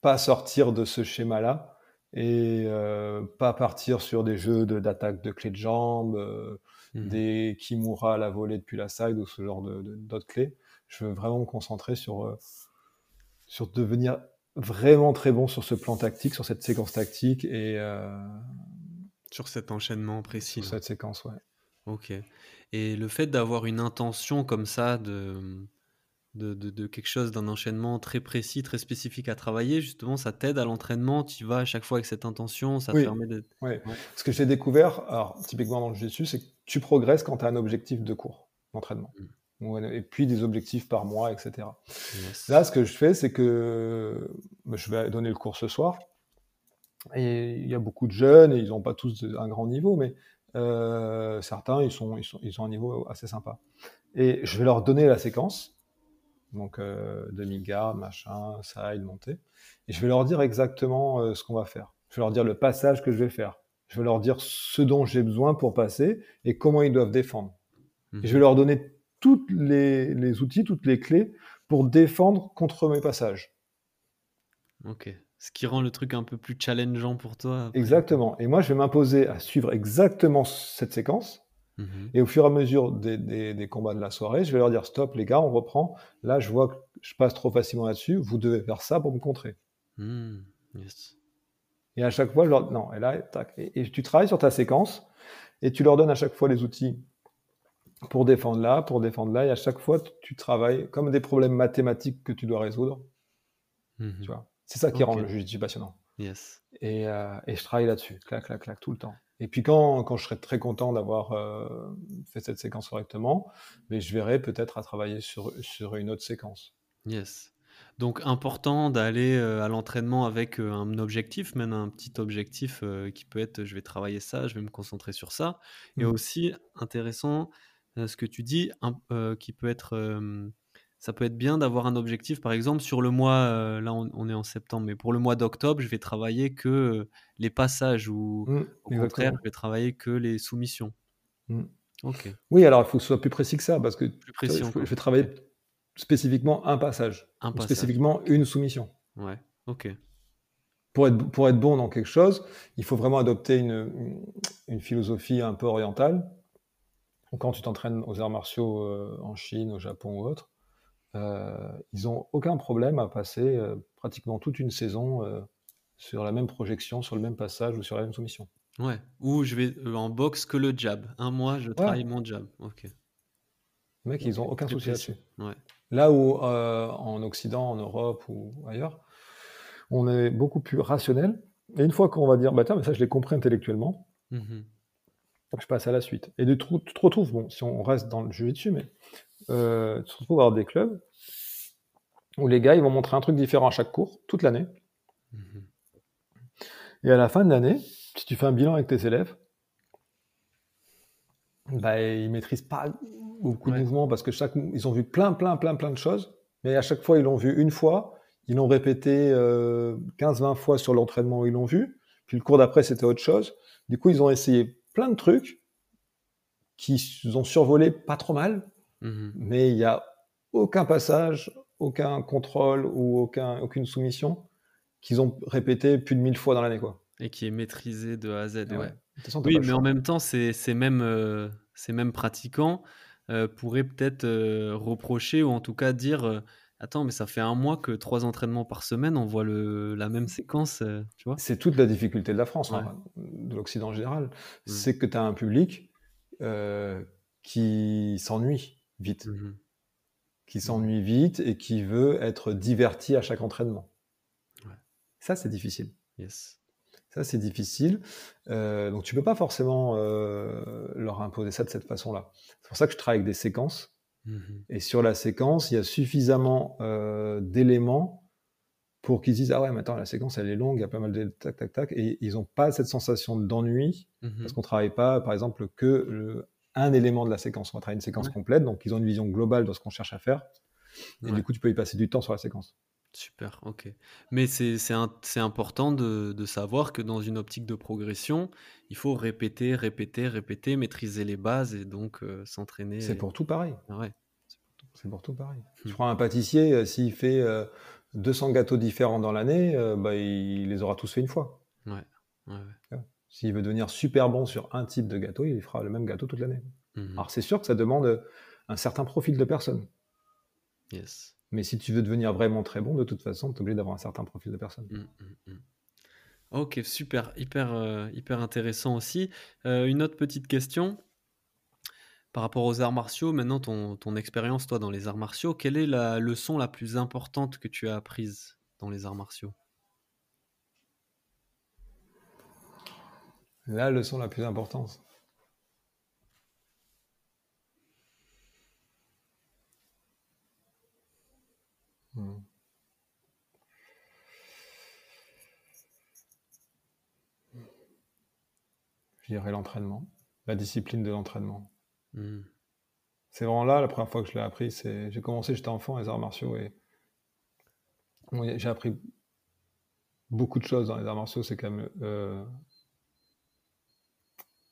pas sortir de ce schéma-là et euh, pas partir sur des jeux d'attaque de, clés de jambes, euh, mmh. des Kimura à la volée depuis la side ou ce genre d'autres de, clés. Je veux vraiment me concentrer sur, sur devenir vraiment très bon sur ce plan tactique, sur cette séquence tactique et sur cet enchaînement précis. Sur cette séquence, ouais. Ok. Et le fait d'avoir une intention comme ça de, de, de, quelque chose, d'un enchaînement très précis, très spécifique à travailler, justement, ça t'aide à l'entraînement. Tu vas à chaque fois avec cette intention, ça te permet de. Oui. Ce que j'ai découvert, alors typiquement dans le jiu c'est que tu progresses quand tu as un objectif de cours d'entraînement. Mm. Et puis des objectifs par mois, etc. Là, ce que je fais, c'est que bah, je vais donner le cours ce soir. Et il y a beaucoup de jeunes, et ils n'ont pas tous un grand niveau, mais euh, certains, ils, sont, ils, sont, ils ont un niveau assez sympa. Et je vais leur donner la séquence, donc euh, demi-garde, machin, side, montée, et je vais leur dire exactement euh, ce qu'on va faire. Je vais leur dire le passage que je vais faire. Je vais leur dire ce dont j'ai besoin pour passer et comment ils doivent défendre. Je vais leur donner tous les, les outils, toutes les clés pour défendre contre mes passages. Ok. Ce qui rend le truc un peu plus challengeant pour toi. Exactement. Et moi, je vais m'imposer à suivre exactement cette séquence. Mhm. Et au fur et à mesure des, combats de la soirée, je vais leur dire stop, les gars, on reprend. Là, je vois que je passe trop facilement là-dessus. Vous devez faire ça pour me contrer. Hmm, et à chaque fois, je leur non. Et là, tac. Et, tu travailles sur ta séquence et tu leur donnes à chaque fois les outils pour défendre là, pour défendre là. Et à chaque fois, tu travailles comme des problèmes mathématiques que tu dois résoudre. Mhm. Tu vois. C'est ça qui rend le jiu passionnant. Yes. Et, euh, et je travaille là-dessus, clac, clac, clac, tout le temps. Et puis quand, quand je serai très content d'avoir euh, fait cette séquence correctement, mais je verrai peut-être à travailler sur, sur une autre séquence. Yes. Donc important d'aller euh, à l'entraînement avec un objectif, même un petit objectif qui peut être je vais travailler ça, je vais me concentrer sur ça. Et mmh. aussi intéressant ce que tu dis, qui peut être ça peut être bien d'avoir un objectif. Par exemple, sur le mois, euh, là on, est en septembre, mais pour le mois d'octobre, je vais travailler que euh, les passages ou mmh, au contraire, je vais travailler que les soumissions. Mmh. Ok. Oui, alors il faut que ce soit plus précis que ça, parce que plus précis, je, vais travailler spécifiquement un passage, un passage. spécifiquement une soumission. Ouais, ok. Pour être, pour être bon dans quelque chose, il faut vraiment adopter une, une philosophie un peu orientale. Quand tu t'entraînes aux arts martiaux euh, en Chine, au Japon ou autre, ils n'ont aucun problème à passer euh, pratiquement toute une saison euh, sur la même projection, sur le même passage ou sur la même soumission. Ouais, ou je vais en boxe que le jab. Un mois, je travaille mon jab. Ok. Les mecs, ils ont aucun souci là-dessus. Ouais. Là où euh, en Occident, en Europe ou ailleurs, on est beaucoup plus rationnel. Et une fois qu'on va dire, bah tiens, mais ça je l'ai compris intellectuellement, Mhm. je passe à la suite. Et de tu te retrouves, bon, si on reste dans le jeu dessus, mais euh, tu te retrouves à avoir des clubs où les gars, ils vont montrer un truc différent à chaque cours, toute l'année. Mhm. Et à la fin de l'année, si tu fais un bilan avec tes élèves, bah, ils maîtrisent pas beaucoup Ouais. de mouvements parce que chaque, ils ont vu plein, plein, plein, plein de choses, mais à chaque fois, ils l'ont vu une fois, ils l'ont répété euh, 15-20 fois sur l'entraînement où ils l'ont vu, puis le cours d'après, c'était autre chose. Du coup, ils ont essayé plein de trucs qui ont survolé pas trop mal, Mhm. mais il n'y a aucun passage, aucun contrôle ou aucun, aucune soumission qu'ils ont répété plus de mille fois dans l'année. Quoi. Et qui est maîtrisé de A à Z. Ouais. façon, Oui, mais en même temps, ces, ces mêmes, euh, ces mêmes pratiquants euh, pourraient peut-être euh, reprocher ou en tout cas dire Attends, mais ça fait un mois que trois entraînements par semaine, on voit le, la même séquence, tu vois C'est toute la difficulté de la France, Ouais. hein, de l'Occident en général. C'est que tu as un public qui s'ennuie vite, Mhm. qui s'ennuie vite et qui veut être diverti à chaque entraînement. Ouais. Ça, c'est difficile. Yes. Ça, c'est difficile. Euh, donc, tu peux pas forcément euh, leur imposer ça de cette façon-là. C'est pour ça que je travaille avec des séquences. Mhm. Et sur la séquence, il y a suffisamment euh, d'éléments pour qu'ils disent Ah ouais, mais attends, la séquence, elle est longue, il y a pas mal de tac, tac, tac. Et ils n'ont pas cette sensation d'ennui parce qu'on travaille pas, par exemple, que le- un élément de la séquence. On va travailler une séquence Ouais. complète, donc ils ont une vision globale de ce qu'on cherche à faire. Et Ouais. du coup, tu peux y passer du temps sur la séquence. Super, ok. Mais c'est important de, de savoir que dans une optique de progression, il faut répéter, répéter, répéter, maîtriser les bases et donc euh, s'entraîner. C'est pour tout pareil. Ah ouais. C'est pour tout pareil. Hmm. Tu prends un pâtissier, euh, s'il fait euh, 200 gâteaux différents dans l'année, euh, bah, il les aura tous fait une fois. Ouais, ouais. S'il veut devenir super bon sur un type de gâteau, il fera le même gâteau toute l'année. Mhm. Alors c'est sûr que ça demande un certain profil de personne. Yes. Mais si tu veux devenir vraiment très bon, de toute façon, tu es obligé d'avoir un certain profil de personne. Mm, mm. Ok, super, hyper, euh, hyper intéressant aussi. Euh, une autre petite question par rapport aux arts martiaux. Maintenant, ton, ton expérience, toi, dans les arts martiaux, quelle est la leçon la plus importante que tu as apprise dans les arts martiaux? La leçon la plus importante. Hmm. Je dirais l'entraînement, la discipline de l'entraînement. Mm, C'est vraiment là, la première fois que je l'ai appris, c'est j'ai commencé, j'étais enfant, les arts martiaux, et j'ai appris beaucoup de choses dans les arts martiaux. C'est quand même, euh,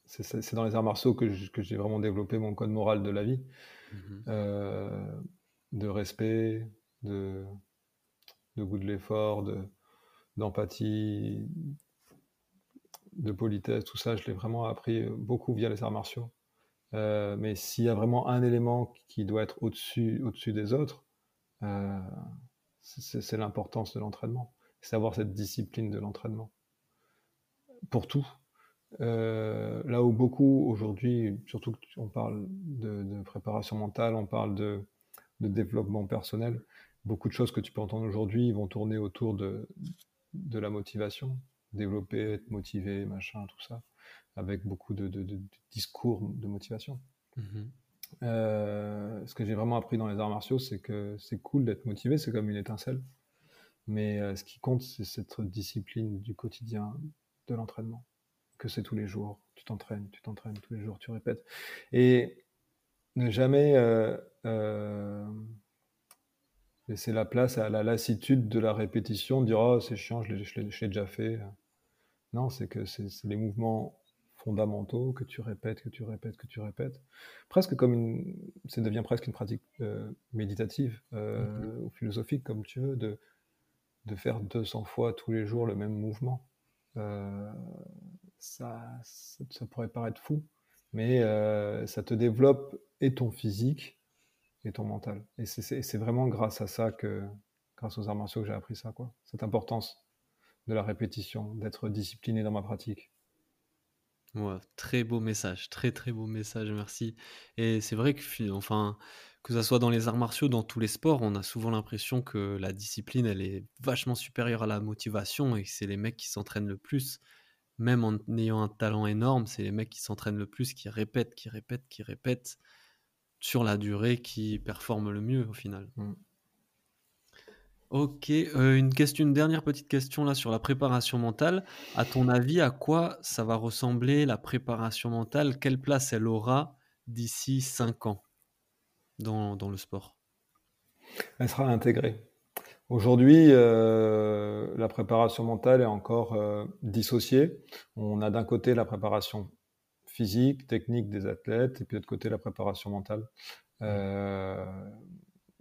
c'est- dans les arts martiaux que j'ai vraiment développé mon code moral de la vie, mhm. euh, de respect, de, de goût de l'effort, de d'empathie, de politesse, tout ça, je l'ai vraiment appris beaucoup via les arts martiaux. Euh, mais s'il y a vraiment un élément qui doit être au-dessus au-dessus des autres, euh, c'est c'est l'importance de l'entraînement. C'est avoir cette discipline de l'entraînement. Pour tout. Euh, là où beaucoup aujourd'hui, surtout qu'on parle de, de préparation mentale, on parle de, de développement personnel, beaucoup de choses que tu peux entendre aujourd'hui vont tourner autour de, de la motivation, développer, être motivé, machin, tout ça, avec beaucoup de discours de motivation. Mhm. Euh, ce que j'ai vraiment appris dans les arts martiaux, c'est que c'est cool d'être motivé, c'est comme une étincelle. Mais euh, ce qui compte, c'est cette discipline du quotidien, de l'entraînement. Que c'est tous les jours. Tu t'entraînes, tu t'entraînes tous les jours, tu répètes. Et ne jamais euh, euh, laisser la place à la lassitude de la répétition, dire oh c'est chiant, je l'ai, je l'ai- je l'ai déjà fait. Non, c'est que c'est, c'est les mouvements fondamentaux que tu répètes, que tu répètes, que tu répètes. Presque comme une, ça devient presque une pratique euh, méditative euh, ou philosophique, comme tu veux, de, de faire 200 fois tous les jours le même mouvement. Euh, ça, ça, pourrait paraître fou, mais euh, ça te développe et ton physique et ton mental. Et c'est vraiment grâce à ça que, grâce aux arts martiaux, que j'ai appris ça, quoi. Cette importance de la répétition, d'être discipliné dans ma pratique. Ouais, très beau message, très très beau message, merci. Et c'est vrai que, enfin, que ça soit dans les arts martiaux, dans tous les sports, on a souvent l'impression que la discipline, elle est vachement supérieure à la motivation et que c'est les mecs qui s'entraînent le plus, même en ayant un talent énorme, c'est les mecs qui s'entraînent le plus, qui répètent, qui répètent, qui répètent sur la durée, qui performent le mieux au final. Mm. Ok, euh, une question, une dernière petite question là sur la préparation mentale. À ton avis, à quoi ça va ressembler la préparation mentale? Quelle place elle aura d'ici 5 ans dans, dans le sport? Elle sera intégrée. Aujourd'hui, euh, la préparation mentale est encore euh, dissociée. On a d'un côté la préparation physique, technique des athlètes, et puis de l'autre côté la préparation mentale.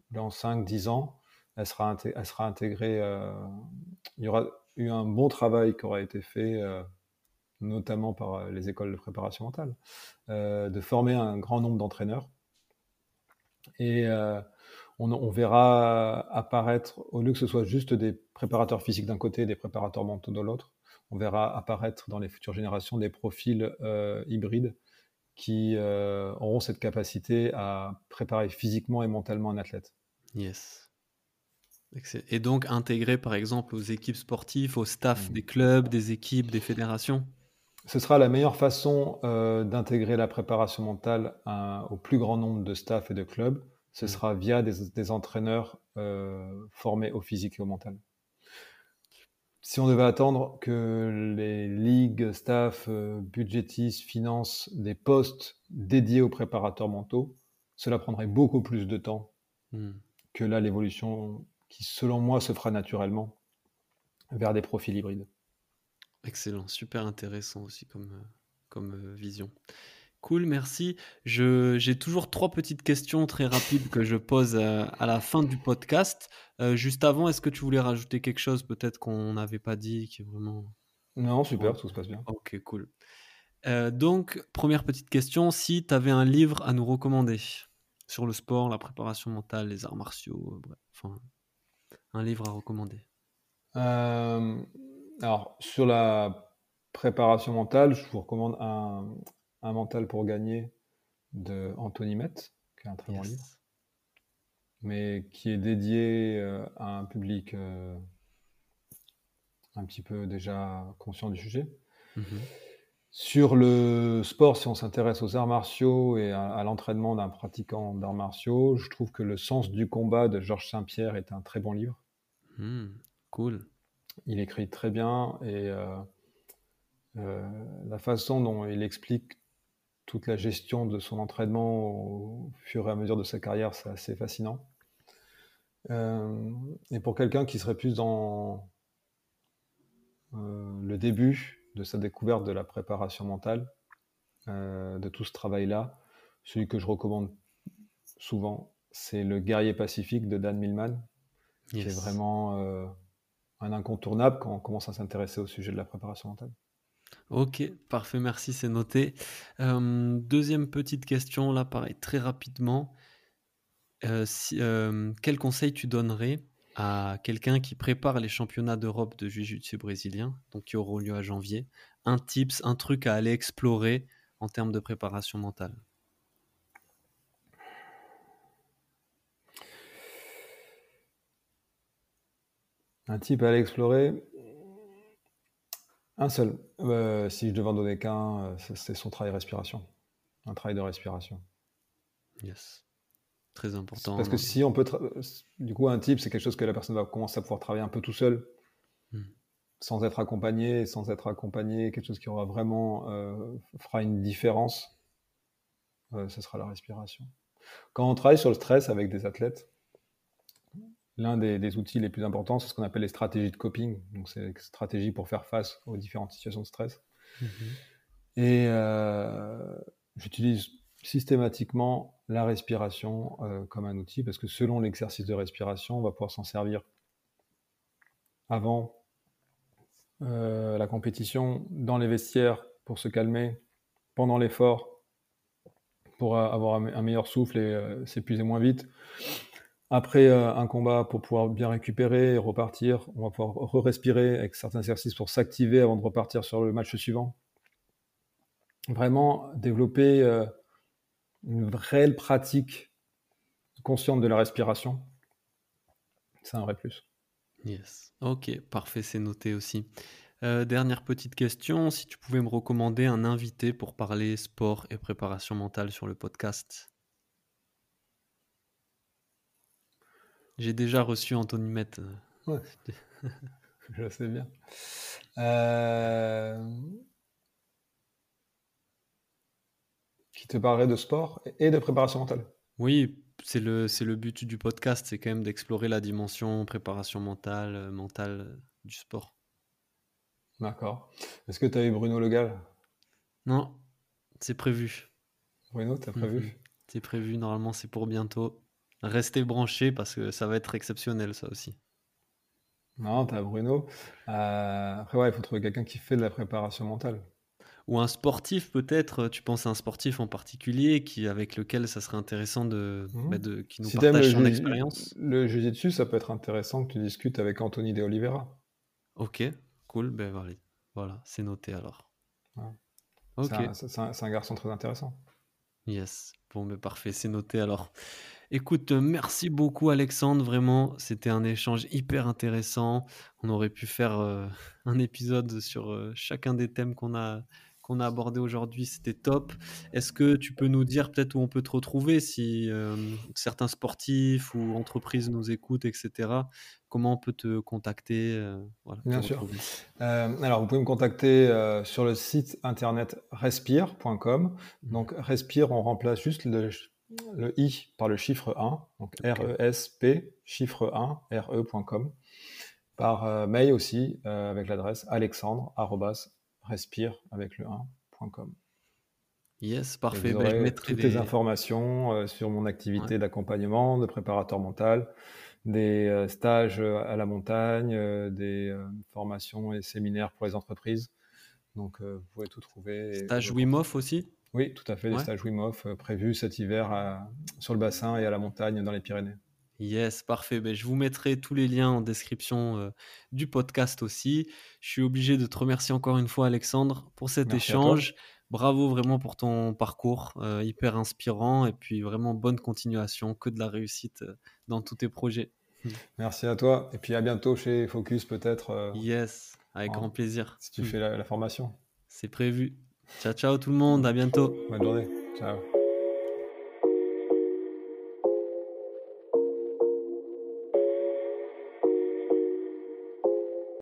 dans 5-10 ans, elle sera, intégrée. Euh, il y aura eu un bon travail qui aura été fait, euh, notamment par euh, les écoles de préparation mentale, de former un grand nombre d'entraîneurs. Et on, verra apparaître, au lieu que ce soit juste des préparateurs physiques d'un côté et des préparateurs mentaux de l'autre, on verra apparaître dans les futures générations des profils hybrides qui auront cette capacité à préparer physiquement et mentalement un athlète. Yes. Et donc intégrer par exemple aux équipes sportives, au staff mmh. des clubs, des équipes, des fédérations? Ce sera la meilleure façon euh, d'intégrer la préparation mentale au plus grand nombre de staff et de clubs. Ce mmh. sera via des, entraîneurs euh, formés au physique et au mental. Si on devait attendre que les ligues, staff, euh, budgétistes, financent des postes dédiés aux préparateurs mentaux, cela prendrait beaucoup plus de temps mmh. que là l'évolution qui, selon moi, se fera naturellement vers des profils hybrides. Excellent, super intéressant aussi comme, euh, comme euh, vision. Cool, merci. J'ai toujours trois petites questions très rapides que je pose euh, à, la fin du podcast. juste avant, est-ce que tu voulais rajouter quelque chose peut-être qu'on n'avait pas dit qui est vraiment... Non, super, tout se passe bien. Ok, cool. donc, première petite question, si tu avais un livre à nous recommander sur le sport, la préparation mentale, les arts martiaux, bref, enfin, un livre à recommander euh, Alors, sur la préparation mentale, je vous recommande un, mental pour gagner de Anthony Met, qui est un très bon livre, mais qui est dédié euh, à un public euh, un petit peu déjà conscient du sujet. Mhm. Sur le sport, si on s'intéresse aux arts martiaux et à, l'entraînement d'un pratiquant d'arts martiaux, je trouve que Le sens du combat de Georges Saint-Pierre est un très bon livre. Hmm, cool. Il écrit très bien et euh, euh, la façon dont il explique toute la gestion de son entraînement au fur et à mesure de sa carrière, c'est assez fascinant. Euh, et pour quelqu'un qui serait plus dans le début de sa découverte de la préparation mentale, de tout ce travail-là, celui que je recommande souvent, c'est Le guerrier pacifique de Dan Millman, c'est vraiment euh, un incontournable quand on commence à s'intéresser au sujet de la préparation mentale. Ok, parfait, merci, c'est noté. Euh, deuxième petite question, là, pareil, très rapidement. Euh, quel conseil tu donnerais à quelqu'un qui prépare les championnats d'Europe de Jiu-Jitsu brésilien, donc qui auront lieu à janvier? Un tips, un truc à aller explorer en termes de préparation mentale? Un type à aller explorer Un seul. Euh, si je devais en donner qu'un, euh, c'est son travail respiration. Un travail de respiration. Yes. Très important. Parce que si on peut. Du coup, un type, c'est quelque chose que la personne va commencer à pouvoir travailler un peu tout seul, hmm. sans être accompagné, sans être accompagné, quelque chose qui aura vraiment. Euh, fera une différence. ce sera la respiration. Quand on travaille sur le stress avec des athlètes, L'un des, outils les plus importants, c'est ce qu'on appelle les stratégies de coping. Donc, c'est des stratégies pour faire face aux différentes situations de stress. Mhm. Et euh, j'utilise systématiquement la respiration euh, comme un outil parce que selon l'exercice de respiration, on va pouvoir s'en servir avant euh, la compétition, dans les vestiaires pour se calmer, pendant l'effort pour avoir un meilleur souffle et s'épuiser moins vite, après euh, un combat, pour pouvoir bien récupérer et repartir, on va pouvoir re-respirer avec certains exercices pour s'activer avant de repartir sur le match suivant. vraiment développer euh, une réelle pratique consciente de la respiration, c'est un vrai plus. Yes. Ok, parfait, c'est noté aussi. Euh, dernière petite question, si tu pouvais me recommander un invité pour parler sport et préparation mentale sur le podcast. J'ai déjà reçu Anthony Met. Ouais. Je sais bien. Euh, Qui te parlerait de sport et de préparation mentale? Oui, c'est le, c'est le but du podcast, c'est quand même d'explorer la dimension préparation mentale, euh, mentale euh, du sport. D'accord. Est-ce que tu as eu Bruno Le Gall? Non, c'est prévu. Bruno, tu as prévu? Mhm. C'est prévu, normalement c'est pour bientôt. Restez branchés parce que ça va être exceptionnel ça aussi. Non, tu as Bruno. Euh, après, ouais, il faut trouver quelqu'un qui fait de la préparation mentale. Ou un sportif peut-être, tu penses à un sportif en particulier qui, avec lequel ça serait intéressant de, Mhm. bah, de- qui nous Si partage son expérience. le jiu-jitsu, ça peut être intéressant que tu discutes avec Anthony De Oliveira. Ok, cool, ben voilà, voilà c'est noté alors. Ouais. C'est un, un- c'est un garçon très intéressant. yes, bon ben parfait, c'est noté alors. Écoute, euh, merci beaucoup Alexandre, vraiment, c'était un échange hyper intéressant. On aurait pu faire euh, un épisode sur euh, chacun des thèmes qu'on a qu'on a abordé aujourd'hui, c'était top. Est-ce que tu peux nous dire peut-être où on peut te retrouver si euh, certains sportifs ou entreprises nous écoutent, etc. Comment on peut te contacter, euh, voilà, Bien sûr. Euh, alors, vous pouvez me contacter sur le site internet respire.com. Donc, respire, on remplace juste le, le i par le chiffre 1. Donc, Ok. R-E-S-P, chiffre 1, re.com. Par euh, mail aussi, euh, avec l'adresse alexandre, arrobas, respire, avec le 1.com. Yes, parfait. vous Ben, je aurez mettrai toutes les des... informations euh, sur mon activité d'accompagnement, de préparateur mental, des euh, stages à la montagne, euh, des formations et séminaires pour les entreprises. Donc, vous pouvez tout trouver. Stage et- aussi? Oui, tout à fait, des Ouais. stages Wim Hof euh, prévus cet hiver à- sur le bassin et à la montagne dans les Pyrénées. Yes, parfait. Ben, je vous mettrai tous les liens en description euh, du podcast aussi. Je suis obligé de te remercier encore une fois, Alexandre, pour cet Merci échange. Bravo vraiment pour ton parcours, euh, hyper inspirant. Et puis vraiment bonne continuation, que de la réussite euh, dans tous tes projets. Merci à toi. Et puis à bientôt chez Focus, peut-être, Yes, avec grand plaisir. si tu fais la- la formation. C'est prévu. Ciao, ciao tout le monde, à bientôt. Bonne journée. Ciao.